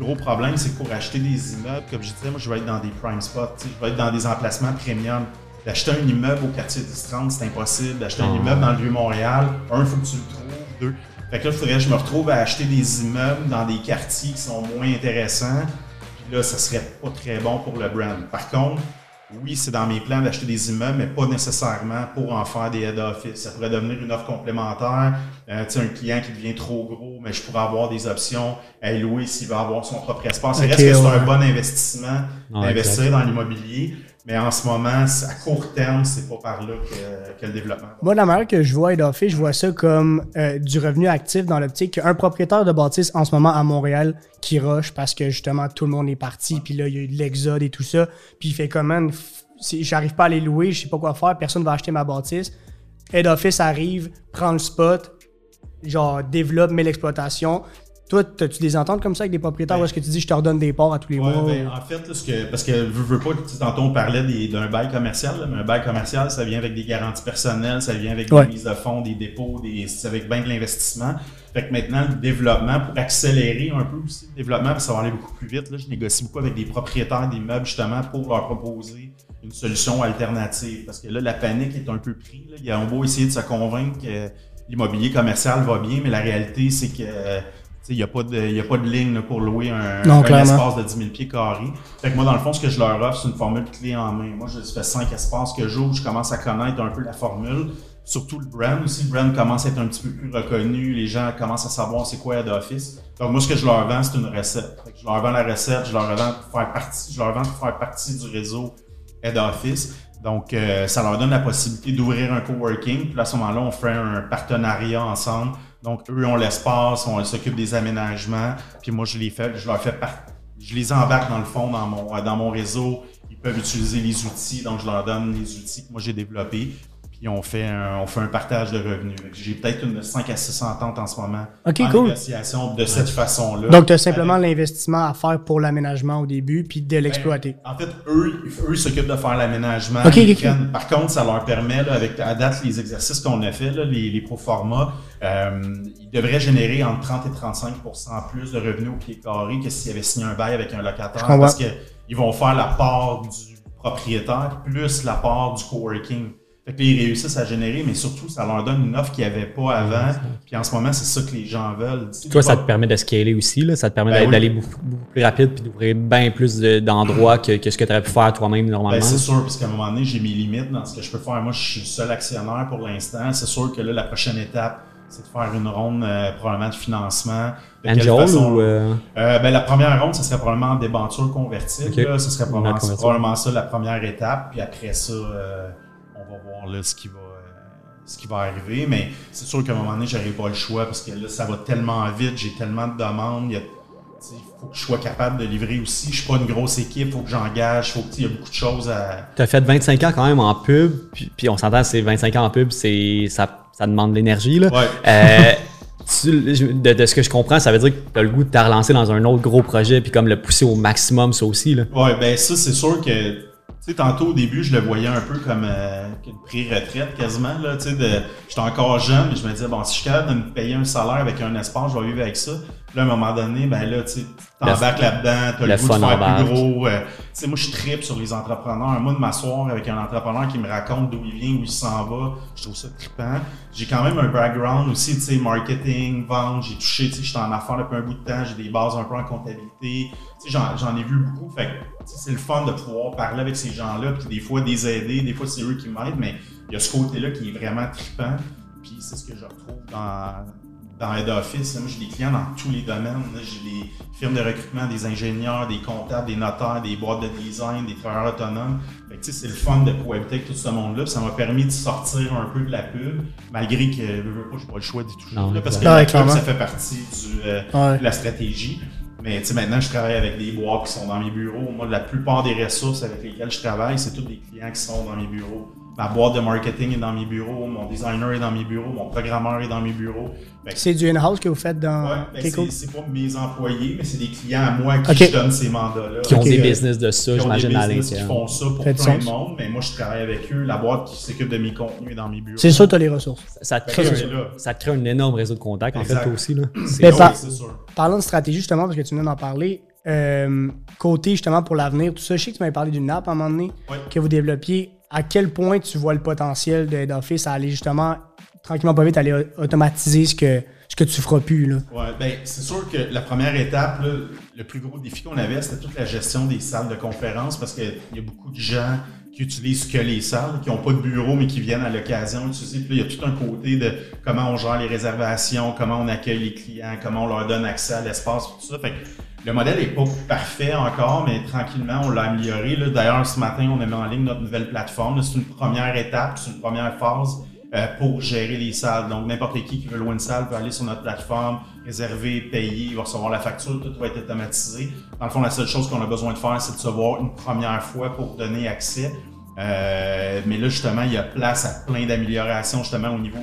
Speaker 2: gros problème, c'est que pour acheter des immeubles, comme je disais, moi, je vais être dans des prime spots. tu sais, Je vais être dans des emplacements premium. D'acheter un immeuble au quartier 10-30, c'est impossible. D'acheter un
Speaker 3: Ah.
Speaker 2: immeuble dans le Vieux-Montréal, un, faut que tu le trouves. Deux, fait que là, il faudrait que je me retrouve à acheter des immeubles dans des quartiers qui sont moins intéressants. Puis là, ça serait pas très bon pour le brand. Par contre, oui, c'est dans mes plans d'acheter des immeubles, mais pas nécessairement pour en faire des head office. Ça pourrait devenir une offre complémentaire. Euh, tu sais, un client qui devient trop gros, mais je pourrais avoir des options à louer s'il veut avoir son propre espace. Il
Speaker 1: Ok,
Speaker 2: reste que c'est un bon investissement d'investir dans l'immobilier. Mais en ce moment, à court terme, c'est pas par là que, que le développement.
Speaker 1: Moi, la manière que je vois Head Office, je vois ça comme euh, du revenu actif dans l'optique qu'un propriétaire de bâtisse en ce moment à Montréal qui rush parce que justement tout le monde est parti, puis là il y a eu de l'exode et tout ça, puis il fait comment j'arrive pas à les louer, je sais pas quoi faire, personne va acheter ma bâtisse. Head Office arrive, prend le spot, genre développe, met l'exploitation. Toi, as-tu des ententes comme ça avec des propriétaires
Speaker 2: Ben-
Speaker 1: ou est-ce que tu dis je te redonne des parts à tous les
Speaker 2: Ouais,
Speaker 1: mois?
Speaker 2: ben, en fait, là, ce que, parce que veux, veux pas, tu tantôt on parlait d'un bail commercial, là, mais un bail commercial, ça vient avec des garanties personnelles, ça vient avec
Speaker 1: Ouais.
Speaker 2: des mises de fonds, des dépôts, des, avec bien de l'investissement. Fait que maintenant, le développement, pour accélérer un peu aussi le développement, puis ça va aller beaucoup plus vite, là, je négocie beaucoup avec des propriétaires d'immeubles justement pour leur proposer une solution alternative. Parce que là, la panique est un peu prise. là. Il y a un beau essayer de se convaincre que l'immobilier commercial va bien, mais la réalité, c'est que euh, tu il n'y a, pas de- y a pas de ligne là, pour louer un,
Speaker 1: Non,
Speaker 2: un espace de 10 000 pieds carrés. Fait que moi, dans le fond, ce que je leur offre, c'est une formule clé en main. Moi, je fais cinq espaces que j'ouvre, je commence à connaître un peu la formule. Surtout le brand aussi. Le brand commence à être un petit peu plus reconnu. Les gens commencent à savoir c'est quoi Head Office. Donc, moi, ce que je leur vends, c'est une recette. Fait que je leur vends la recette, je leur vends pour faire partie, je leur vends pour faire partie du réseau Head Office. Donc, euh, ça leur donne la possibilité d'ouvrir un coworking. Puis à ce moment-là, on fait un partenariat ensemble. Donc, eux ont l'espace, on s'occupe des aménagements. Puis moi, je les fais, je leur fais je les embarque dans le fond dans mon, dans mon réseau. Ils peuvent utiliser les outils, donc je leur donne les outils que moi j'ai développés. Puis on fait un, on fait un partage de revenus. J'ai peut-être une 5 à 6 ententes en ce moment.
Speaker 1: Ok,
Speaker 2: en
Speaker 1: cool.
Speaker 2: négociation de cette façon-là.
Speaker 1: Donc, tu as simplement
Speaker 2: Avec-
Speaker 1: l'investissement à faire pour l'aménagement au début, puis de l'exploiter.
Speaker 2: en fait, eux, eux ils s'occupent de faire l'aménagement.
Speaker 1: Ok,
Speaker 2: Ils
Speaker 1: ok, ok.
Speaker 2: prennent- Par contre, ça leur permet, là, avec à date, les exercices qu'on a fait, là, les, les proformas, euh, ils devraient générer entre 30 et 35% plus de revenus au pied carré que s'ils avaient signé un bail avec un locataire. Parce qu'ils vont faire la part du propriétaire plus la part du coworking. Fait que là, ils réussissent à générer, mais surtout, ça leur donne une offre qu'ils n'avaient pas avant. Puis en ce moment, c'est ça que les gens veulent. Tu sais,
Speaker 3: Toi, ça
Speaker 2: pas-
Speaker 3: te permet de scaler aussi, là. ça te permet
Speaker 2: Ben
Speaker 3: d'aller
Speaker 2: oui.
Speaker 3: beaucoup, beaucoup plus rapide puis d'ouvrir bien plus de- d'endroits que, que ce que tu aurais pu faire toi-même normalement.
Speaker 2: Ben, c'est sûr, parce qu'à un moment donné, j'ai mes limites dans ce que je peux faire. Moi, je suis le seul actionnaire pour l'instant. C'est sûr que là, la prochaine étape, c'est de faire une ronde euh, probablement de financement. De quelle façon?
Speaker 3: ou. euh,
Speaker 2: Euh, ben, la première ronde, ce serait probablement en débenture convertible. Là. Ce serait probablement, probablement ça la première étape. Puis après ça, euh, va voir là, ce qui va. euh, ce qui va arriver, mais c'est sûr qu'à un moment donné, j'aurai pas le choix parce que là, ça va tellement vite, j'ai tellement de demandes. Il faut que je sois capable de livrer aussi. Je suis pas une grosse équipe, il faut que j'engage, faut il y a beaucoup de choses à.
Speaker 3: Tu as fait 25 ans quand même en pub, puis, on s'entend, c'est 25 ans en pub, c'est ça, ça demande de l'énergie. Là.
Speaker 2: Ouais.
Speaker 3: Euh, de, ce que je comprends, ça veut dire que tu as le goût de te relancer dans un autre gros projet, puis comme le pousser au maximum, ça aussi.
Speaker 2: Ouais, ben ça, c'est sûr que tantôt au début, je le voyais un peu comme euh, une pré-retraite quasiment. Là, sais, j'étais encore jeune, mais je me disais, bon, si je suis capable de me payer un salaire avec un espace, je vais vivre avec ça. Puis là, à un moment donné, ben là, tu t'embarques là-dedans, t'as le, le goût de faire plus gros. Euh, tu sais, moi, je tripe sur les entrepreneurs. Moi, de m'asseoir avec un entrepreneur qui me raconte d'où il vient, où il s'en va, je trouve ça trippant. J'ai quand même un background aussi, tu sais, marketing, vente. J'ai touché, tu sais, j'étais en affaires depuis un bout de temps. J'ai des bases un peu en comptabilité. Tu sais, j'en ai vu beaucoup. Fait c'est le fun de pouvoir parler avec ces gens-là, puis des fois des aider, des fois c'est eux qui m'aident, mais il y a ce côté-là qui est vraiment trippant, puis c'est ce que je retrouve dans, dans Head Office. Moi, j'ai des clients dans tous les domaines. J'ai des firmes de recrutement, des ingénieurs, des comptables, des notaires, des boîtes de design, des travailleurs autonomes. Fait que, c'est le fun de cohabiter avec tout ce monde-là. Ça m'a permis de sortir un peu de la pub, malgré que je n'ai pas le choix d'y toucher. parce que la pub, ça fait partie du, euh, de la stratégie. Mais maintenant, je travaille avec des boîtes qui sont dans mes bureaux. Moi, la plupart des ressources avec lesquelles je travaille, c'est tous des clients qui sont dans mes bureaux ma boîte de marketing est dans mes bureaux, mon designer est dans mes bureaux, mon programmeur est dans mes bureaux.
Speaker 1: C'est du in-house que vous faites dans
Speaker 2: ouais, ben C'est pas mes employés, mais c'est des clients à moi qui je donne ces mandats-là.
Speaker 3: Qui ont des business de ça, j'imagine, à l'intérieur.
Speaker 2: Qui font ça pour plein de monde, mais moi je travaille avec eux. La boîte qui s'occupe de mes contenus est dans mes bureaux.
Speaker 1: C'est sûr, tu as les ressources.
Speaker 3: Ça, te crée, ça crée un énorme réseau de contacts, en fait, toi aussi. Là.
Speaker 1: C'est sûr. Parlons de stratégie, justement, parce que tu viens d'en parler. Euh, côté justement pour l'avenir, tout ça, je sais que tu m'avais parlé d'une app à un moment donné que vous développiez à quel point tu vois le potentiel de Head Office à aller justement tranquillement pas vite aller automatiser ce que ce que tu feras plus là?
Speaker 2: Ouais, ben c'est sûr que la première étape, le plus gros défi qu'on avait, c'était toute la gestion des salles de conférence parce qu'il y a beaucoup de gens qui utilisent que les salles, qui n'ont pas de bureau, mais qui viennent à l'occasion utiliser. Puis là, il y a tout un côté de comment on gère les réservations, comment on accueille les clients, comment on leur donne accès à l'espace, tout ça. Fait le modèle n'est pas parfait encore, mais tranquillement, on l'a amélioré. D'ailleurs, ce matin, on a mis en ligne notre nouvelle plateforme. C'est une première étape, c'est une première phase euh, pour gérer les salles. Donc, n'importe qui qui veut louer une salle peut aller sur notre plateforme, réserver, payer, il va recevoir la facture, tout va être automatisé. Dans le fond, la seule chose qu'on a besoin de faire, c'est de se voir une première fois pour donner accès. Euh, mais là, justement, il y a place à plein d'améliorations, justement, au niveau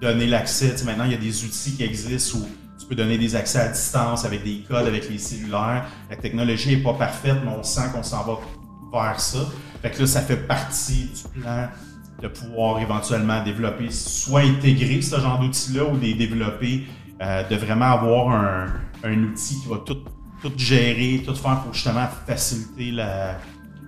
Speaker 2: de donner l'accès. maintenant, il y a des outils qui existent où tu peux donner des accès à distance avec des codes, avec les cellulaires. La technologie n'est pas parfaite, mais on sent qu'on s'en va vers ça. Fait que là, ça fait partie du plan de pouvoir éventuellement développer, soit intégrer ce genre d'outils-là ou les développer, euh, de vraiment avoir un, outil qui va tout, gérer, tout faire pour justement faciliter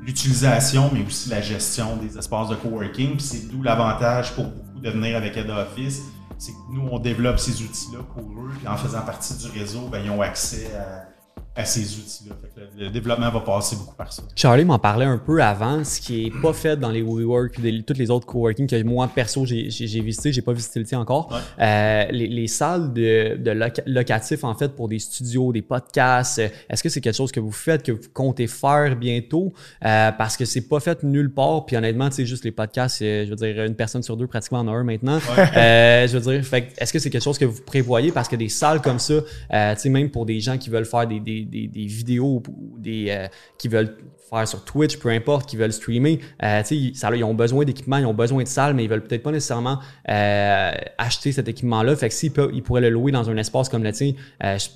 Speaker 2: l'utilisation, mais aussi la gestion des espaces de coworking. C'est d'où l'avantage pour beaucoup de venir avec Head Office c'est que nous, on développe ces outils-là pour eux, puis en faisant partie du réseau, ben, ils ont accès à à ces outils-là. Le, développement va passer beaucoup par ça.
Speaker 3: Charlie m'en parlait un peu avant, ce qui est pas fait dans les WeWork, toutes les autres coworking que moi, perso, j'ai visité, j'ai pas visité le tien encore. Euh, les, les, salles de, de locatifs, en fait, pour des studios, des podcasts, est-ce que c'est quelque chose que vous faites, que vous comptez faire bientôt? Euh, parce que c'est pas fait nulle part, puis honnêtement, tu sais, juste les podcasts, je veux dire, une personne sur deux pratiquement en a un maintenant. Euh, je veux dire, est-ce que c'est quelque chose que vous prévoyez? Parce que des salles comme ça, tu sais, même pour des gens qui veulent faire des des, vidéos ou des, euh, qui veulent faire sur Twitch, peu importe, qui veulent streamer, euh, ça, ils ont besoin d'équipement, ils ont besoin de salles, mais ils veulent peut-être pas nécessairement euh, acheter cet équipement-là. Fait que s'ils ils pourraient le louer dans un espace comme le tien,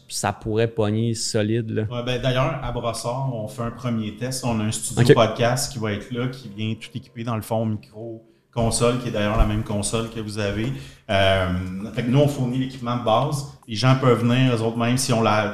Speaker 3: ça pourrait pogner solide.
Speaker 2: ben, D'ailleurs, à Brossard, on fait un premier test. On a un studio podcast qui va être là, qui vient tout équipé dans le fond micro console, qui est d'ailleurs la même console que vous avez. fait que nous, on fournit l'équipement de base. Les gens peuvent venir, eux autres, même si on la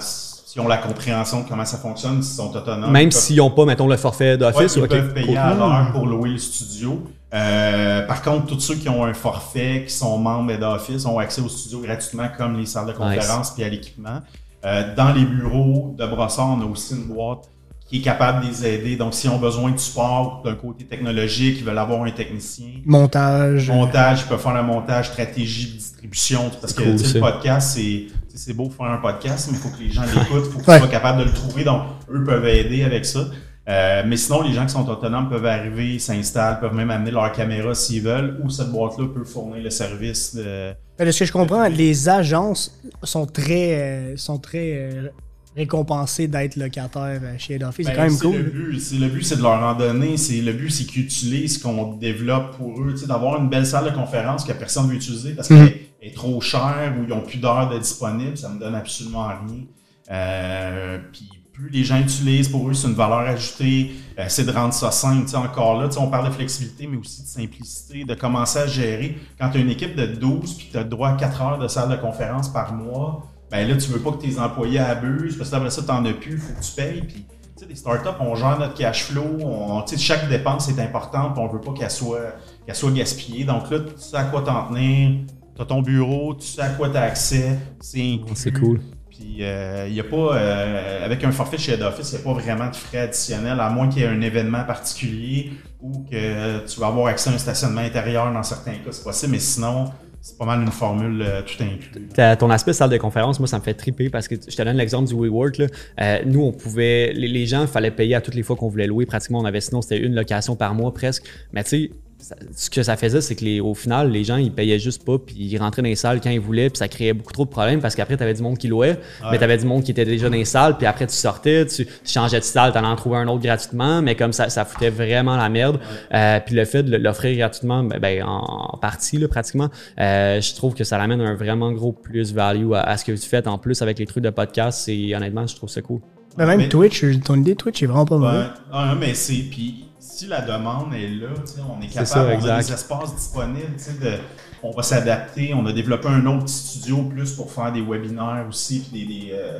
Speaker 2: qui ont la compréhension de comment ça fonctionne, s'ils sont autonomes.
Speaker 3: Même s'ils n'ont pas, mettons, le forfait d'office.
Speaker 2: ils peuvent payer à l'heure pour louer le studio. Euh, par contre, tous ceux qui ont un forfait, qui sont membres d'office, ont accès au studio gratuitement, comme les salles de conférence puis à l'équipement. Euh, dans les bureaux de Brossard, on a aussi une boîte qui est capable de les aider. Donc, s'ils ont besoin de support d'un côté technologique, ils veulent avoir un technicien.
Speaker 1: Montage.
Speaker 2: Montage, ils peuvent faire le montage, stratégie, distribution. Parce que le podcast, c'est c'est beau faire un podcast, mais il faut que les gens l'écoutent, il faut qu'ils soient capables de le trouver. Donc, eux peuvent aider avec ça. Euh, mais sinon, les gens qui sont autonomes peuvent arriver, s'installent, peuvent même amener leur caméra s'ils veulent, ou cette boîte-là peut fournir le service de.
Speaker 1: De ce que je comprends, les agences sont très, euh, sont très euh, récompensés d'être locataires chez Head Office. c'est
Speaker 2: Ben,
Speaker 1: quand même
Speaker 2: c'est Le
Speaker 1: cool.
Speaker 2: but, c'est le but, c'est de leur en donner. C'est le but, c'est qu'ils utilisent ce qu'on développe pour eux. Tu sais, d'avoir une belle salle de conférence que personne ne veut utiliser parce qu'elle est trop chère ou ils n'ont plus d'heures de disponible. Ça me donne absolument rien. Euh, puis plus les gens utilisent, pour eux, c'est une valeur ajoutée. Euh, c'est de rendre ça simple. Encore là, on parle de flexibilité, mais aussi de simplicité, de commencer à gérer. Quand tu as une équipe de 12 puis tu as droit à 4 heures de salle de conférence par mois, ben là, tu veux pas que tes employés abusent, parce que après ça, tu n'en as plus, il faut que tu payes. Puis, des startups, on gère notre cash flow, on, chaque dépense est importante, on veut pas qu'elle soit, qu'elle soit gaspillée. Donc là, tu sais à quoi t'en tenir, tu as ton bureau, tu sais à quoi tu as accès, c'est inclus.
Speaker 3: C'est cool.
Speaker 2: Puis, il n'y a pas, euh, avec un forfait chez Head Office, il n'y a pas vraiment de frais additionnels, à moins qu'il y ait un événement particulier ou que tu vas avoir accès à un stationnement intérieur dans certains cas, c'est possible, mais sinon, c'est pas mal une formule euh, tout inclus.
Speaker 3: T'as- Ton aspect salle de conférence, moi, ça me fait triper parce que je te donne l'exemple du WeWork. Là. Euh, nous, on pouvait, les, les gens, il fallait payer à toutes les fois qu'on voulait louer. Pratiquement, on avait sinon, c'était une location par mois presque. Mais tu sais, ça- ce que ça faisait, c'est que les, au final, les gens, ils payaient juste pas, puis ils rentraient dans les salles quand ils voulaient, puis ça créait beaucoup trop de problèmes parce qu'après, tu avais du monde qui louait, mais tu avais du monde qui était déjà dans les salles, puis après, tu sortais, tu, tu changeais de salle, tu en trouvais un autre gratuitement, mais comme ça, ça foutait vraiment la merde. Euh, puis le fait de l'offrir gratuitement, ben, ben, en, partie, là, pratiquement, euh, je trouve que ça l'amène un vraiment gros plus-value à, à ce que tu fais. En plus, avec les trucs de podcast, c'est honnêtement, je trouve ça cool.
Speaker 1: Ben, même
Speaker 2: Mais-
Speaker 1: Twitch, ton idée de Twitch est vraiment pas
Speaker 2: Ouais,
Speaker 1: mauvaise.
Speaker 2: ah, mais c'est. Puis si la demande est là, on est capable,
Speaker 3: ça,
Speaker 2: on a des espaces disponibles, de- on va s'adapter. On a développé un autre petit studio plus pour faire des webinaires aussi, puis des, des, euh,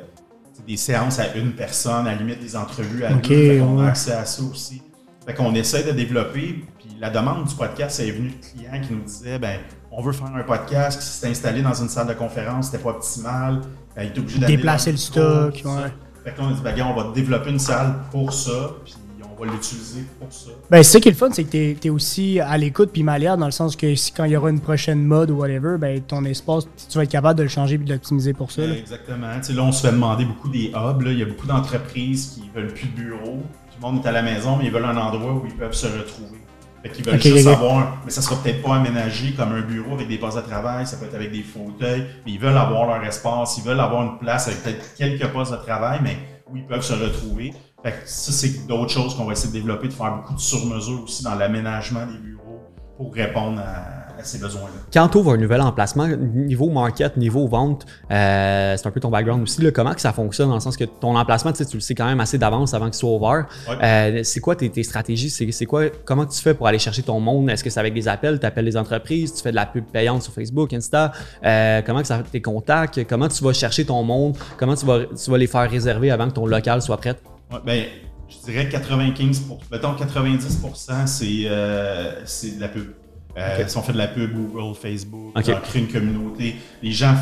Speaker 2: des séances à une personne, à la limite des entrevues à
Speaker 1: Ok,
Speaker 2: deux.
Speaker 1: Ouais.
Speaker 2: a accès à ça aussi. Fait qu'on essaie de développer. Puis la demande du podcast, c'est venu de clients qui nous disaient ben on veut faire un podcast qui s'est installé dans une salle de conférence, c'était pas optimal. Ben, il est obligé d'aller
Speaker 1: Déplacer le stock, ouais.
Speaker 2: Fait on a dit, ben, on va développer une salle pour ça, puis on va l'utiliser pour ça.
Speaker 1: Ben, c'est ça qui est le fun, c'est que t'es es aussi à l'écoute puis malléable dans le sens que si, quand il y aura une prochaine mode ou whatever, ben, ton espace, tu vas être capable de le changer puis de l'optimiser pour ça. là.
Speaker 2: Exactement. Tu sais, là, on se fait demander beaucoup des hubs. là. Il y a beaucoup d'entreprises qui veulent plus de bureau. Tout le monde est à la maison, mais ils veulent un endroit où ils peuvent se retrouver. Fait qu'ils veulent juste
Speaker 1: ok.
Speaker 2: avoir, mais ça sera peut-être pas aménagé comme un bureau avec des postes de travail, ça peut être avec des fauteuils, mais ils veulent avoir leur espace, ils veulent avoir une place avec peut-être quelques postes de travail, mais où ils peuvent se retrouver. Fait que ça, c'est d'autres choses qu'on va essayer de développer, de faire beaucoup de sur-mesure aussi dans l'aménagement des bureaux pour répondre à, à ces besoins-là.
Speaker 3: Quand tu ouvres un nouvel emplacement, niveau market, niveau vente, euh, c'est un peu ton background aussi. Là, comment que ça fonctionne dans le sens que ton emplacement, tu le sais quand même assez d'avance avant qu'il soit ouvert.
Speaker 2: Ouais.
Speaker 3: Euh, c'est quoi tes, tes stratégies? C'est, c'est quoi, comment tu fais pour aller chercher ton monde? Est-ce que c'est avec des appels? Tu appelles les entreprises? Tu fais de la pub payante sur Facebook, Insta? Euh, comment que ça tes contacts? Comment tu vas chercher ton monde? Comment tu vas, tu vas les faire réserver avant que ton local soit prêt?
Speaker 2: Ouais, ben, je dirais 95 pour, mettons 90 c'est euh, c'est de la pub. Euh. Si on fait de la pub, Google, Facebook,
Speaker 3: Ok.
Speaker 2: on crée une communauté, les gens,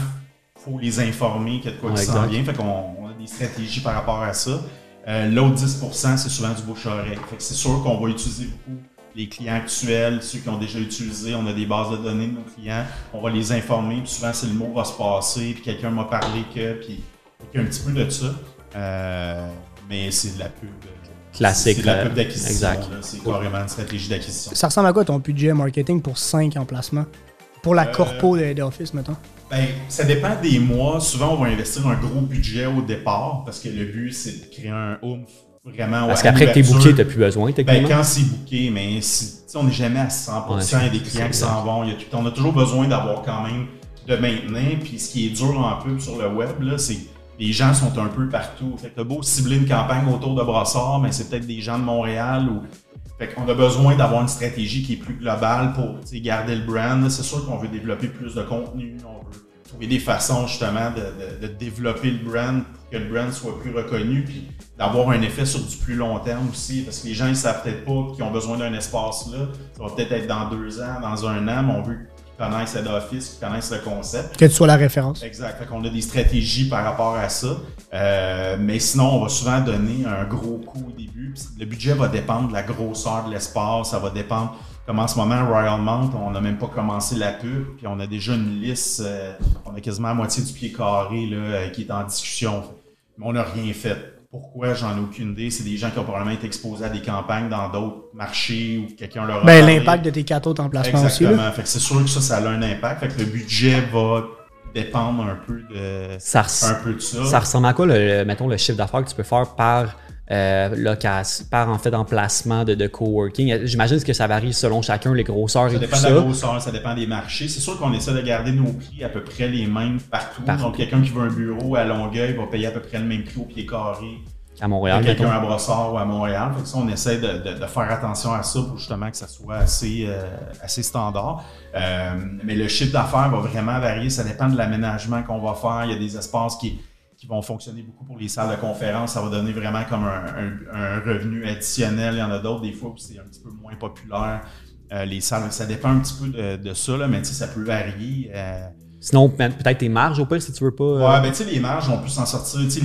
Speaker 2: faut les informer qu'il y a de quoi
Speaker 3: Ouais,
Speaker 2: qui s'en vient. Fait qu'on on a des stratégies par rapport à ça. Euh, L'autre 10% c'est souvent du bouche-oreille. Fait que c'est sûr qu'on va utiliser beaucoup les clients actuels, ceux qui ont déjà utilisé, on a des bases de données de nos clients, on va les informer, puis souvent c'est le mot va se passer, puis quelqu'un m'a parlé que, puis il y a un petit peu de ça. Euh, mais c'est de la pub. euh,
Speaker 3: Classique,
Speaker 2: C'est de la
Speaker 3: là.
Speaker 2: pub d'acquisition. C'est carrément une stratégie d'acquisition.
Speaker 1: Ça ressemble à quoi ton budget marketing pour 5 emplacements? Pour la
Speaker 2: Euh,
Speaker 1: corpo de- d'office, mettons?
Speaker 2: Ben, ça dépend des mois. Souvent, on va investir un gros budget au départ parce que le but, c'est de créer un oomph vraiment.
Speaker 3: Parce qu'après que t'es booké, t'as plus besoin,
Speaker 2: Ben,
Speaker 3: techniquement.
Speaker 2: quand c'est booké, mais si, on n'est jamais à 100%,
Speaker 3: Ouais,
Speaker 2: il y a des clients qui s'en vont. il y a tout- on a toujours besoin d'avoir quand même de maintenir. Puis ce qui est dur en pub sur le web, là, c'est que les gens sont un peu partout. Fait que t'as beau cibler une campagne autour de Brossard, mais c'est peut-être des gens de Montréal ou. Fait qu'on a besoin d'avoir une stratégie qui est plus globale pour garder le brand. C'est sûr qu'on veut développer plus de contenu, on veut trouver des façons justement de, de- développer le brand pour que le brand soit plus reconnu, puis d'avoir un effet sur du plus long terme aussi, parce que les gens ils savent peut-être pas qu'ils ont besoin d'un espace là. Ça va peut-être être dans deux ans, dans un an, mais on veut connaissent Head Office, connaissent le concept.
Speaker 1: Que tu sois la référence.
Speaker 2: Exact. Fait qu'on a des stratégies par rapport à ça. Euh, mais sinon, on va souvent donner un gros coup au début. Le budget va dépendre de la grosseur de l'espace. Ça va dépendre. Comme en ce moment, Royal Mount, on n'a même pas commencé la pub. Puis on a déjà une liste. euh, on a quasiment la moitié du pied carré là, euh, qui est en discussion. Mais on n'a rien fait. Pourquoi? J'en ai aucune idée. C'est des gens qui ont probablement été exposés à des campagnes dans d'autres marchés ou quelqu'un leur a
Speaker 1: Ben,
Speaker 2: parlé.
Speaker 1: l'impact de tes quatre autres emplacements aussi.
Speaker 2: Exactement. Fait que c'est sûr que ça, ça a un impact. Fait que le budget va dépendre un peu de,
Speaker 3: Ça, res-
Speaker 2: un peu de ça.
Speaker 3: ça ressemble à quoi, le, le- mettons, le chiffre d'affaires que tu peux faire par, euh, location, par en fait emplacement de, de coworking? J'imagine que ça varie selon chacun, les grosseurs
Speaker 2: Ça
Speaker 3: et tout
Speaker 2: dépend de
Speaker 3: ça.
Speaker 2: la grosseur, ça dépend des marchés. C'est sûr qu'on essaie de garder nos prix à peu près les mêmes partout.
Speaker 3: Partout.
Speaker 2: Donc, quelqu'un qui veut un bureau à Longueuil va payer à peu près le même prix au pied carré
Speaker 3: À Montréal,
Speaker 2: que quelqu'un à Brossard ou à Montréal. Fait que ça, on essaie de, de- de faire attention à ça pour justement que ça soit assez, euh, assez standard. Euh, mais le chiffre d'affaires va vraiment varier. Ça dépend de l'aménagement qu'on va faire. Il y a des espaces qui, qui vont fonctionner beaucoup pour les salles de conférence. Ça va donner vraiment comme un, un- un revenu additionnel. Il y en a d'autres des fois où c'est un petit peu moins populaire. Euh, les salles, ça dépend un petit peu de, de ça, là, mais tu sais, ça peut varier. Euh,
Speaker 3: Sinon, pe- peut-être tes marges au pire si tu veux pas. euh,
Speaker 2: Ouais, ben tu sais, les marges, on peut s'en sortir. Tu sais,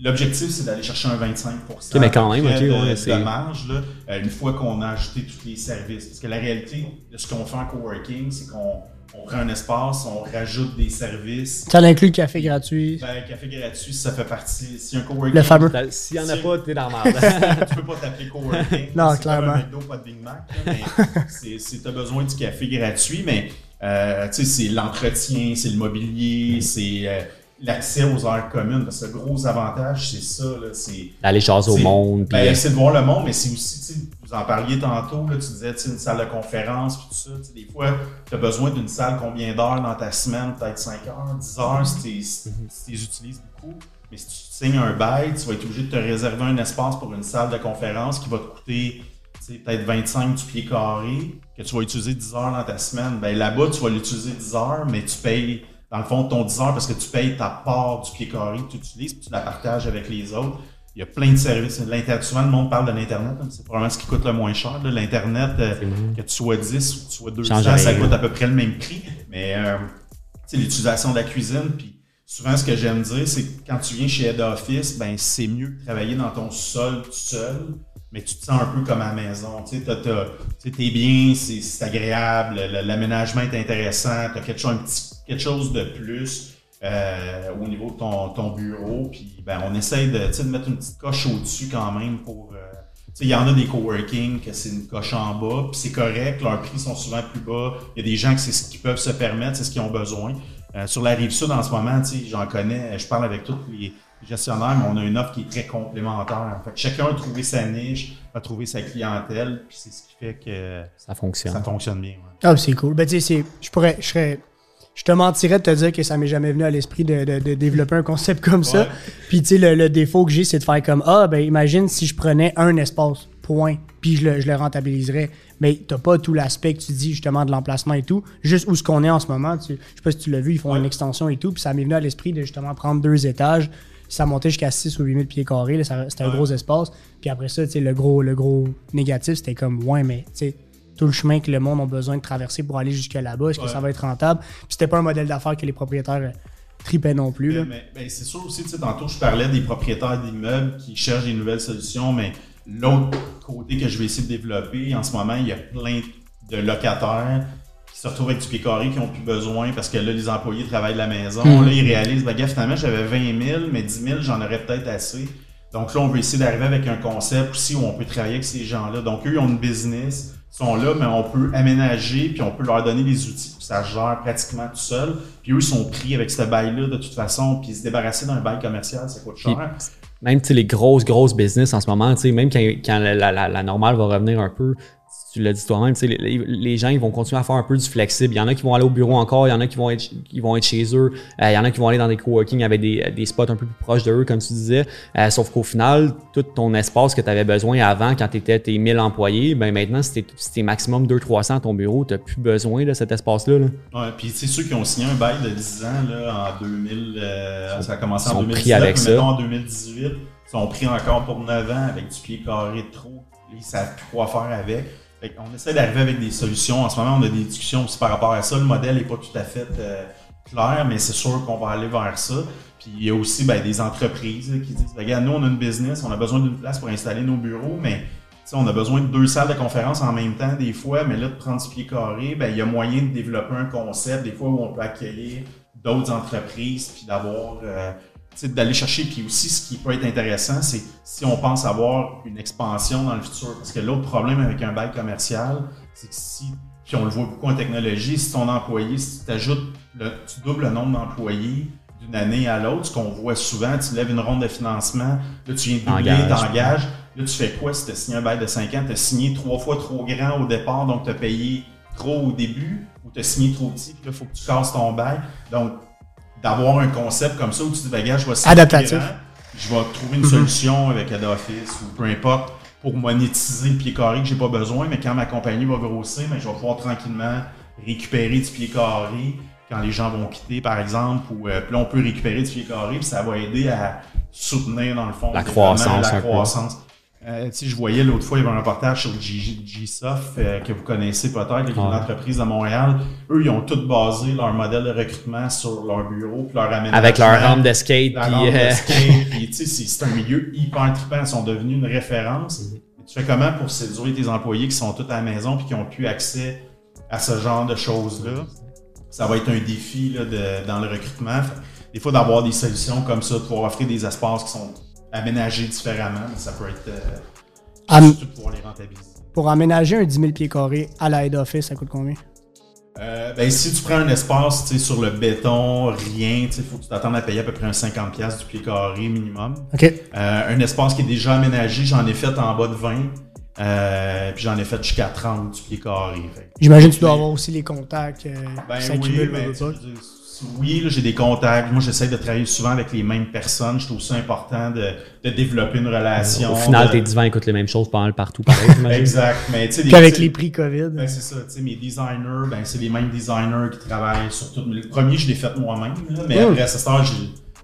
Speaker 2: L'objectif, c'est d'aller chercher un 25
Speaker 3: mais quand même,
Speaker 2: à peu près
Speaker 3: ok,
Speaker 2: de,
Speaker 3: ouais,
Speaker 2: de marge, là, euh, une fois qu'on a ajouté tous les services. Parce que la réalité de ce qu'on fait en coworking, c'est qu'on on prend un espace, on rajoute des services.
Speaker 1: Ça inclut le café gratuit.
Speaker 2: Ben, café gratuit, ça fait partie. Si un coworking.
Speaker 1: Le fameux.
Speaker 3: S'il y en a
Speaker 2: Si-
Speaker 3: pas, t'es dans la
Speaker 2: tu peux pas t'appeler coworking.
Speaker 1: Non,
Speaker 2: C'est
Speaker 1: clairement.
Speaker 2: Pas un McDo, pas de Big Mac. là, mais c'est- c'est t'as besoin du café gratuit, mais euh, tu sais, c'est l'entretien, c'est le mobilier, c'est euh, l'accès aux heures communes. Parce que le gros avantage, c'est ça. là, C'est
Speaker 3: D'aller jaser au monde.
Speaker 2: ben, c'est de voir le monde, mais c'est aussi, vous en parliez tantôt, là, tu disais, une salle de conférence, puis tout ça. Des fois, tu as besoin d'une salle combien d'heures dans ta semaine, peut-être 5 heures, 10 heures, si tu si les utilises beaucoup. Mais si tu signes un bail, tu vas être obligé de te réserver un espace pour une salle de conférence qui va te coûter peut-être 25 du pied carré, que tu vas utiliser 10 heures dans ta semaine. Ben, là-bas, tu vas l'utiliser 10 heures, mais tu payes, dans le fond, ton 10 heures parce que tu payes ta part du pied carré que tu utilises, puis tu la partages avec les autres. Il y a plein de services. Souvent, le monde parle de l'Internet. hein, C'est probablement ce qui coûte le moins cher. là. L'Internet, euh, que tu sois 10 ou que tu sois 200,
Speaker 3: Change
Speaker 2: ça coûte à peu près le même prix. Mais euh, l'utilisation de la cuisine, puis souvent, ce que j'aime dire, c'est que quand tu viens chez Head Office, ben, c'est mieux de travailler dans ton sol tout seul, mais tu te sens un peu comme à la maison. Tu sais, t'es bien, c'est agréable, le- l'aménagement est intéressant, tu as quelque chose, un petit, quelque chose de plus. euh, au niveau de ton, ton bureau, puis ben, on essaye de, tu sais, de mettre une petite coche au-dessus quand même pour. euh, tu sais, il y en a des coworking que c'est une coche en bas, puis c'est correct, leurs prix sont souvent plus bas. Il y a des gens que c'est ce qu'ils peuvent se permettre, c'est ce qu'ils ont besoin. Euh, sur la rive sud en ce moment, tu sais, j'en connais, je parle avec tous les gestionnaires, mais on a une offre qui est très complémentaire. Fait que chacun a trouvé sa niche, a trouvé sa clientèle, puis c'est ce qui fait que
Speaker 3: ça fonctionne.
Speaker 2: ça fonctionne bien. ouais.
Speaker 1: Ah, c'est cool. Ben, tu sais, c'est- je pourrais, je serais, je te mentirais de te dire que ça m'est jamais venu à l'esprit de, de- de développer un concept comme ça. Puis, tu sais, le, le défaut que j'ai, c'est de faire comme, ah, ben, imagine si je prenais un espace, point, puis je le, je le rentabiliserais. Mais t'as pas tout l'aspect que tu dis, justement, de l'emplacement et tout. Juste où ce qu'on est en ce moment. Tu, je sais pas si tu l'as vu, ils font
Speaker 2: Ouais.
Speaker 1: une extension et tout. Puis ça m'est venu à l'esprit de, justement, prendre deux étages. Ça montait jusqu'à 6 ou 8 000 pieds carrés. C'était un gros espace. Puis après ça, tu sais, le gros, le gros négatif, c'était comme, ouais, mais, tu sais, tout le chemin que le monde a besoin de traverser pour aller jusque là-bas, est-ce que ça va être rentable? Puis c'était pas un modèle d'affaires que les propriétaires euh, tripaient non plus. Là.
Speaker 2: Mais, mais- ben, c'est sûr aussi, tu sais, tantôt je parlais des propriétaires d'immeubles qui cherchent des nouvelles solutions, mais l'autre côté que je vais essayer de développer, en ce moment, il y a plein de locataires qui se retrouvent avec du pied carré qui n'ont plus besoin parce que là, les employés travaillent de la maison.
Speaker 1: Mhm.
Speaker 2: Là, ils réalisent, ben, gars, finalement, j'avais 20 000, mais 10 000, j'en aurais peut-être assez. Donc là, on veut essayer d'arriver avec un concept aussi où on peut travailler avec ces gens-là. Donc eux, ils ont une business, sont là, mais on peut aménager, puis on peut leur donner des outils pour que ça gère pratiquement tout seul. Puis eux, ils sont pris avec ce bail-là de toute façon, puis se débarrasser d'un bail commercial, ça coûte
Speaker 3: Puis,
Speaker 2: cher.
Speaker 3: même tu sais, les grosses, grosses business en ce moment, même quand, quand la, la- la- la normale va revenir un peu, tu l'as dit toi-même, tu sais, les, les- gens ils vont continuer à faire un peu du flexible. Il y en a qui vont aller au bureau encore, il y en a qui vont être, qui vont être chez eux, euh, il y en a qui vont aller dans des coworking avec des, des spots un peu plus proches de eux, comme tu disais. Euh, sauf qu'au final, tout ton espace que tu avais besoin avant quand tu étais tes 1000 employés, ben maintenant, si t'es maximum 200-300 à ton bureau, tu plus besoin de cet espace-là. là.
Speaker 2: Ouais, puis c'est ceux qui ont signé un bail de 10 ans là, en 2000, euh, ça a commencé en
Speaker 3: sont
Speaker 2: 2019,
Speaker 3: pris avec
Speaker 2: mais
Speaker 3: ça.
Speaker 2: en 2018, ils sont pris encore pour 9 ans avec du pied carré de trop. Ils savent plus quoi faire avec. On essaie d'arriver avec des solutions. En ce moment, on a des discussions aussi par rapport à ça. Le modèle n'est pas tout à fait euh, clair, mais c'est sûr qu'on va aller vers ça. Puis il y a aussi ben, des entreprises qui disent ben, Regarde, nous, on a une business, on a besoin d'une place pour installer nos bureaux, mais on a besoin de deux salles de conférence en même temps des fois, mais là, de prendre du pied carré, ben, il y a moyen de développer un concept, des fois où on peut accueillir d'autres entreprises, puis d'avoir, euh, d'aller chercher. Puis aussi, ce qui peut être intéressant, c'est si on pense avoir une expansion dans le futur. Parce que l'autre problème avec un bail commercial, c'est que si, puis on le voit beaucoup en technologie, si ton employé, si tu ajoutes le- tu doubles le nombre d'employés d'une année à l'autre, ce qu'on voit souvent, tu lèves une ronde de financement, là tu viens de doubler,
Speaker 3: Engage.
Speaker 2: t'engages, là tu fais quoi si tu as signé un bail de 5 ans, tu as signé trois fois trop grand au départ, donc tu as payé trop au début, ou tu as signé trop petit, puis là il faut que tu casses ton bail. Donc, d'avoir un concept comme ça où tu te dis, ben, gars, je vais
Speaker 1: Adaptatif.
Speaker 2: je vais trouver une solution avec Head Office ou peu importe pour monétiser le pied carré que j'ai pas besoin, mais quand ma compagnie va grossir, mais je vais pouvoir tranquillement récupérer du pied carré quand les gens vont quitter, par exemple, ou euh, puis là, on peut récupérer du pied carré, puis ça va aider à soutenir, dans le fond,
Speaker 3: La
Speaker 2: le
Speaker 3: croissance,
Speaker 2: la
Speaker 3: peu.
Speaker 2: croissance. Euh, je voyais l'autre fois, il y avait un reportage sur Gsoft euh, que vous connaissez peut-être, qui est une entreprise de Montréal. Eux, ils ont tout basé leur modèle de recrutement sur leur bureau, puis leur aménagement.
Speaker 3: Avec leur rampe de skate. Puis, euh,
Speaker 2: c'est un milieu hyper trippant. Ils sont devenus une référence.
Speaker 3: Mhm.
Speaker 2: Tu fais comment pour séduire tes employés qui sont tous à la maison puis qui ont plus accès à ce genre de choses-là? Ça va être un défi là, de- dans le recrutement. Des fois, d'avoir des solutions comme ça, de pouvoir offrir des espaces qui sont aménagés différemment, mais ça peut être euh,
Speaker 1: Am-
Speaker 2: surtout pouvoir les rentabiliser.
Speaker 1: Pour aménager un 10 000 pieds carrés à la head office, ça coûte combien?
Speaker 2: Euh, ben, si tu prends un espace sur le béton, rien, il faut que tu t'attendes à payer à peu près un 50$ du pied carré minimum.
Speaker 1: OK.
Speaker 2: Euh, un espace qui est déjà aménagé, j'en ai fait en bas de 20. Euh, puis j'en ai fait jusqu'à 30 du pied carré.
Speaker 1: J'imagine que tu dois avoir aussi les contacts
Speaker 2: Ben oui,
Speaker 1: s'accumulent.
Speaker 2: Oui, là, j'ai des contacts. Moi, j'essaie de travailler souvent avec les mêmes personnes. Je trouve ça important de, de développer une relation.
Speaker 3: Au final,
Speaker 2: de-
Speaker 3: tes divans écoutent les mêmes choses pas mal partout, pareil.
Speaker 2: Exact. Mais tu sais,
Speaker 1: Puis avec
Speaker 2: tu sais,
Speaker 1: les prix COVID.
Speaker 2: Ben, c'est ça, mes designers, ben, c'est les mêmes designers qui travaillent sur tout. Le premier, je l'ai fait moi-même, mais
Speaker 1: Mm.
Speaker 2: après, à ce stade.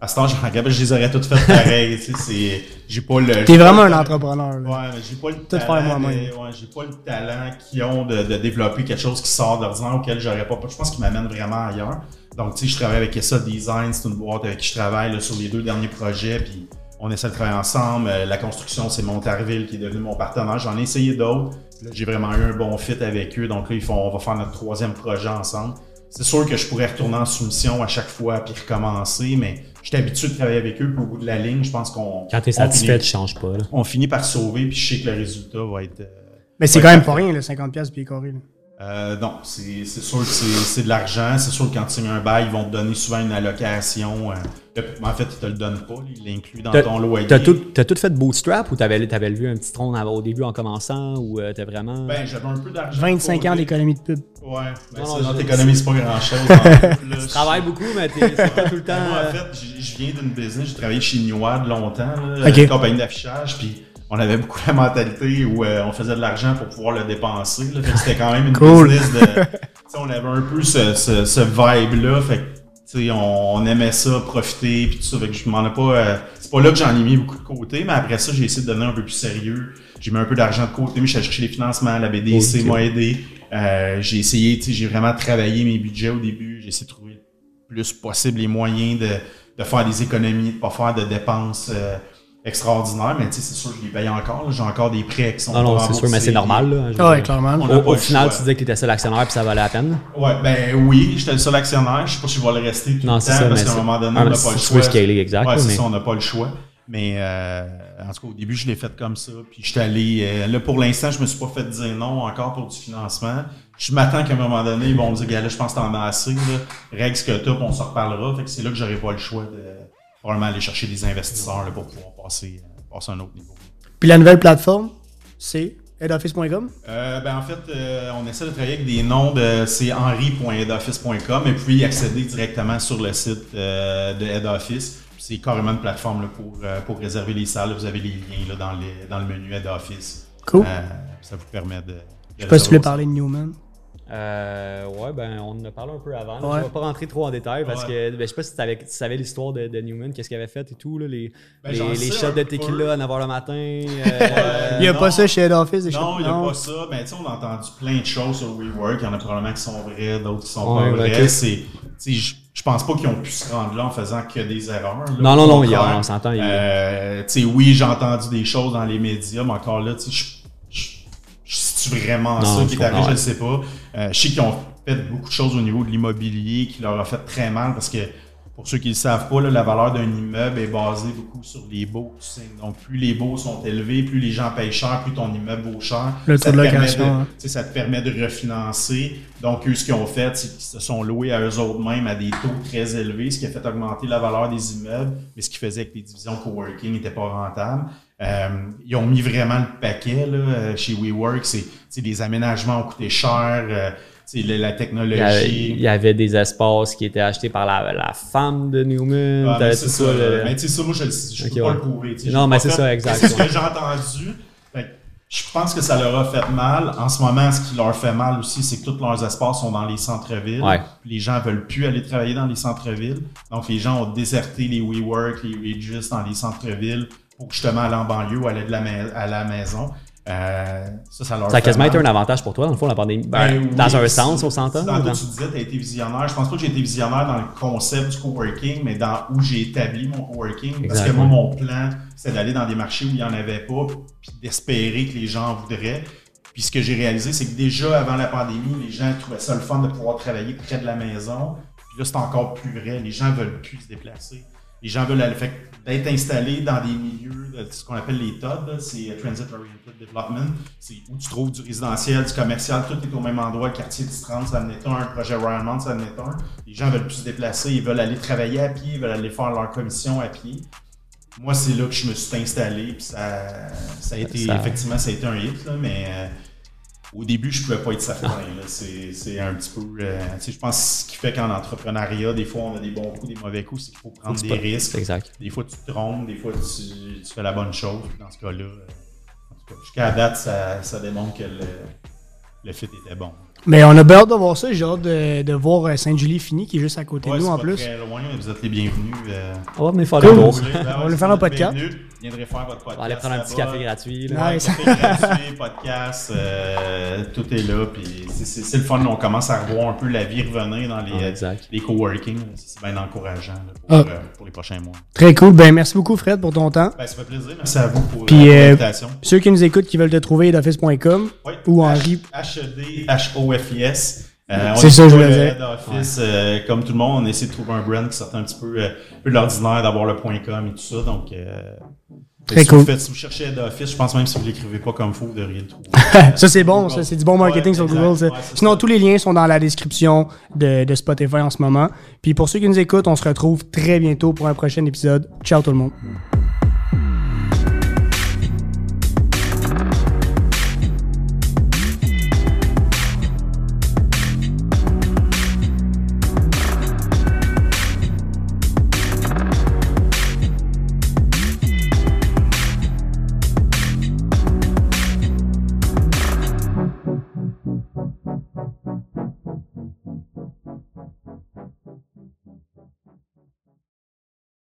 Speaker 2: À ce j'en regarde, je les aurais toutes faites pareil, tu sais, c'est. J'ai pas le.
Speaker 1: T'es vraiment un entrepreneur. là.
Speaker 2: Ouais, mais j'ai pas le
Speaker 1: Tout faire
Speaker 2: talent.
Speaker 1: moi-même.
Speaker 2: de- ouais, j'ai pas le talent qu'ils ont de, de développer quelque chose qui sort d'ordinaire auquel j'aurais pas. Je pense qu'ils m'amènent vraiment ailleurs. Donc, tu sais, je travaille avec Essa Design, c'est une boîte avec qui je travaille là, sur les deux derniers projets, puis on essaie de travailler ensemble. Euh, la construction, c'est Montarville qui est devenu mon partenaire. J'en ai essayé d'autres. Là, j'ai vraiment eu un bon fit avec eux. Donc là, ils font, on va faire notre troisième projet ensemble. C'est sûr que je pourrais retourner en soumission à chaque fois puis recommencer, mais j'étais habitué de travailler avec eux. Puis au bout de la ligne, je pense qu'on.
Speaker 3: Quand t'es satisfait,
Speaker 2: finit-
Speaker 3: tu changes pas. là.
Speaker 2: on finit par sauver, puis je sais que le résultat va être. euh,
Speaker 1: Mais c'est quand même pas rien, le 50$ pièces pieds carrés.
Speaker 2: Euh, non, c'est c'est sûr que c'est c'est de l'argent. C'est sûr que quand tu signes un bail, ils vont te donner souvent une allocation. euh, en fait, ils te le donnent pas. Ils l'incluent dans ton loyer.
Speaker 3: T'as tout, t'as tout fait bootstrap ou t'avais, t'avais levé un petit tronc au début en commençant ou euh, t'as vraiment.
Speaker 2: Ben, j'avais un peu d'argent.
Speaker 1: 25
Speaker 2: pour
Speaker 1: ans d'économie de pub.
Speaker 2: Ouais, ben
Speaker 3: Non, non,
Speaker 2: t'économises pas grand-chose.
Speaker 3: tu travailles beaucoup, mais t'es, pas tout le temps.
Speaker 2: Moi,
Speaker 3: euh,
Speaker 2: en fait, je viens d'une business, j'ai travaillé chez Newad longtemps, là,
Speaker 1: Ok.
Speaker 2: une compagnie d'affichage, puis on avait beaucoup la mentalité où euh, on faisait de l'argent pour pouvoir le dépenser. Là, fait que c'était quand même une
Speaker 1: Cool.
Speaker 2: business de. on avait un peu ce, ce, ce vibe-là, fait que tu sais, on, on aimait ça, profiter, puis tout ça. Fait que je m'en ai pas. euh, c'est pas là que j'en ai mis beaucoup de côté, mais après ça, j'ai essayé de devenir un peu plus sérieux. J'ai mis un peu d'argent de côté, mais je suis allé chercher les financements, la BDC m'a aidé. Euh, j'ai essayé, tu sais, j'ai vraiment travaillé mes budgets au début. J'ai essayé de trouver le plus possible les moyens de, de faire des économies, de pas faire de dépenses extraordinaires. Mais tu sais, c'est sûr que je les paye encore. là. J'ai encore des prêts qui sont
Speaker 3: Non, non, c'est sûr, mais c'est normal. Là,
Speaker 1: ouais, clairement.
Speaker 2: On a
Speaker 3: Au, au final,
Speaker 2: choix.
Speaker 3: tu disais que tu étais seul actionnaire puis ça valait la peine.
Speaker 2: Ouais, ben oui, j'étais le seul actionnaire. Je sais pas si je vais le rester tout
Speaker 3: Non,
Speaker 2: le
Speaker 3: c'est
Speaker 2: temps
Speaker 3: ça,
Speaker 2: parce qu'à un moment donné,
Speaker 3: Ah,
Speaker 2: on n'a pas le choix.
Speaker 3: scaler, exact,
Speaker 2: Ouais, c'est
Speaker 3: mais-
Speaker 2: ça, on n'a pas le choix. Mais euh, en tout cas, au début, je l'ai fait comme ça. Puis j'étais allé. euh, là, pour l'instant, je me suis pas fait dire non encore pour du financement. Je m'attends qu'à un moment donné, ils vont me dire, gars, là, je pense que t'en as assez. Là. Règle ce que t'as, puis on s'en reparlera. Fait que c'est là que j'aurai pas le choix de probablement aller chercher des investisseurs là, pour pouvoir passer, euh, passer à un autre niveau.
Speaker 1: Puis la nouvelle plateforme, c'est headoffice.com.
Speaker 2: Euh, ben en fait, euh, on essaie de travailler avec des noms de c'est henry.headoffice.com et puis accéder directement sur le site euh, de Head Office. Puis C'est carrément une plateforme là, pour, pour réserver les salles. Vous avez les liens là, dans, les, dans le menu Head Office.
Speaker 1: Cool.
Speaker 2: Ça vous permet de.
Speaker 1: Je sais pas si tu voulais parler de Newman.
Speaker 3: Euh, ouais, ben, on en a parlé un peu avant.
Speaker 1: Ouais.
Speaker 3: Je vais pas rentrer trop en détail parce
Speaker 2: Ouais.
Speaker 3: que ben, je sais pas si tu savais, l'histoire de, de Newman, qu'est-ce qu'il avait fait et tout, là, les,
Speaker 2: Ben,
Speaker 3: les, les shots de
Speaker 2: peu.
Speaker 3: tequila à 9h le matin. euh,
Speaker 1: Il y a
Speaker 2: non.
Speaker 1: pas ça chez Head Office. des
Speaker 2: Non, il n'y a pas ça. Mais tu sais, on a entendu plein de choses sur WeWork. Il y en a probablement qui sont vraies, d'autres qui sont
Speaker 3: Ouais,
Speaker 2: pas vraies.
Speaker 3: ok.
Speaker 2: C'est, je, je pense pas qu'ils ont pu se rendre là en faisant que des erreurs. là.
Speaker 3: Non, non, non, il y a- on s'entend, il
Speaker 2: Euh, tu sais, oui, j'ai entendu des choses dans les médias, mais encore là, tu sais, je- c'est-tu vraiment
Speaker 3: Non,
Speaker 2: ça
Speaker 3: je
Speaker 2: qui est arrivé, je ne sais pas. Euh, je sais qu'ils ont fait beaucoup de choses au niveau de l'immobilier qui leur a fait très mal parce que pour ceux qui ne le savent pas, là, la valeur d'un immeuble est basée beaucoup sur les baux. tu sais. Donc, plus les baux sont élevés, plus les gens payent cher, plus ton immeuble vaut cher.
Speaker 1: Le
Speaker 2: ça,
Speaker 1: taux de
Speaker 2: te permet
Speaker 1: location, hein.
Speaker 2: tu sais, ça te permet de refinancer. Donc, eux, ce qu'ils ont fait, c'est qu'ils se sont loués à eux autres mêmes à des taux très élevés, ce qui a fait augmenter la valeur des immeubles, mais ce qui faisait que les divisions coworking n'étaient pas rentables. Euh, ils ont mis vraiment le paquet là, euh, chez WeWork. C'est, les aménagements ont coûté cher. euh, la, la
Speaker 3: Il y, avait,
Speaker 2: technologie.
Speaker 3: il y avait des espaces qui étaient achetés par la, la femme de Newman.
Speaker 2: Ah, mais c'est ça.
Speaker 3: le-
Speaker 2: Mais tu sais, ça, moi, je ne je
Speaker 3: Ok,
Speaker 2: peux pas
Speaker 3: ouais.
Speaker 2: le prouver.
Speaker 3: Non, mais
Speaker 2: pas
Speaker 3: c'est ça, exact,
Speaker 2: C'est ce que j'ai entendu. Je pense que ça leur a fait mal. En ce moment, ce qui leur fait mal aussi, c'est que tous leurs espaces sont dans les centres-villes.
Speaker 3: Ouais.
Speaker 2: Les gens veulent plus aller travailler dans les centres-villes. Donc, les gens ont déserté les WeWork, les Regis dans les centres-villes pour justement aller en banlieue ou aller de la à la maison. Euh, ça, ça leur
Speaker 3: Ça a quasiment été un avantage pour toi, dans le fond, la pandémie. Ben,
Speaker 2: Ben oui,
Speaker 3: dans un sens, on s'entend.
Speaker 2: Dans
Speaker 3: dans-
Speaker 2: tu disais, tu as été visionnaire. Je pense pas que j'ai été visionnaire dans le concept du coworking, mais dans où j'ai établi mon coworking. Parce que moi, mon plan, c'est d'aller dans des marchés où il n'y en avait pas, puis d'espérer que les gens en voudraient. Puis ce que j'ai réalisé, c'est que déjà avant la pandémie, les gens trouvaient ça le fun de pouvoir travailler près de la maison. Puis là, c'est encore plus vrai. Les gens veulent plus se déplacer. Les gens veulent aller, fait d'être installés dans des milieux, de ce qu'on appelle les TOD, c'est euh, Transit Oriented Development, c'est où tu trouves du résidentiel, du commercial, tout est au même endroit, le quartier du 30, ça en est un, un projet Royalmont, ça en est un. Les gens veulent plus se déplacer, ils veulent aller travailler à pied, ils veulent aller faire leur commission à pied. Moi, c'est là que je me suis installé, puis ça, ça a été,
Speaker 3: Ça-
Speaker 2: effectivement, ça a été un hit, là, mais euh, au début, je pouvais pas être certain. C'est un petit peu. euh, je pense que ce qui fait qu'en entrepreneuriat, des fois, on a des bons coups, des mauvais coups, c'est qu'il faut prendre des risques.
Speaker 3: Exact.
Speaker 2: Des fois, tu te trompes, des fois, tu, tu fais la bonne chose. Dans ce cas-là, euh, cas, jusqu'à la date, ça, ça démontre que le, le fit était bon.
Speaker 1: Mais on a hâte de voir ça. J'ai hâte de, de voir euh, Sainte-Julie-Fini qui est juste à côté
Speaker 2: Ouais,
Speaker 1: de nous en
Speaker 2: pas
Speaker 1: plus.
Speaker 2: très loin, mais vous êtes les bienvenus. euh,
Speaker 3: On va venir faire
Speaker 1: Cool.
Speaker 3: le tour.
Speaker 2: Ben ouais,
Speaker 1: On va faire un podcast.
Speaker 2: Viendrez faire votre podcast.
Speaker 3: On va aller prendre un petit café gratuit.
Speaker 1: Ouais.
Speaker 3: Là.
Speaker 2: Ouais, café gratuit, podcast, euh, tout est là. Puis c'est- le fun. On commence à revoir un peu la vie revenir dans les,
Speaker 3: Ah,
Speaker 2: les coworking. C'est bien encourageant là, pour,
Speaker 1: Ah.
Speaker 2: euh, pour les prochains mois.
Speaker 1: Très cool. Ben, merci beaucoup, Fred, pour ton temps.
Speaker 2: Ben, ça fait plaisir. Merci à vous pour,
Speaker 1: Puis,
Speaker 2: euh, pour l'invitation.
Speaker 1: Ceux qui nous écoutent, qui veulent te trouver, d'office.com
Speaker 2: Oui.
Speaker 1: ou
Speaker 2: H-
Speaker 1: Henri.
Speaker 2: H-E-D, H-O-F-I-S. Euh, on
Speaker 1: C'est
Speaker 2: est
Speaker 1: ça, je voulais
Speaker 2: le
Speaker 1: dire.
Speaker 2: euh, comme tout le monde, on essaie de trouver un brand qui sortait un petit peu, euh, peu de l'ordinaire d'avoir le .com et tout ça. Donc, euh,
Speaker 1: Très
Speaker 2: si
Speaker 1: cool.
Speaker 2: Vous faites, si vous cherchez head office, je pense même si vous l'écrivez pas comme faut, vous devriez le trouver.
Speaker 1: Ça, c'est bon. Ça, c'est du bon marketing
Speaker 2: Ouais,
Speaker 1: sur
Speaker 2: exact.
Speaker 1: Google. ça.
Speaker 2: Ouais, c'est
Speaker 1: Sinon,
Speaker 2: ça.
Speaker 1: tous les liens sont dans la description de, de Spotify en ce moment. Puis pour ceux qui nous écoutent, on se retrouve très bientôt pour un prochain épisode. Ciao tout le monde.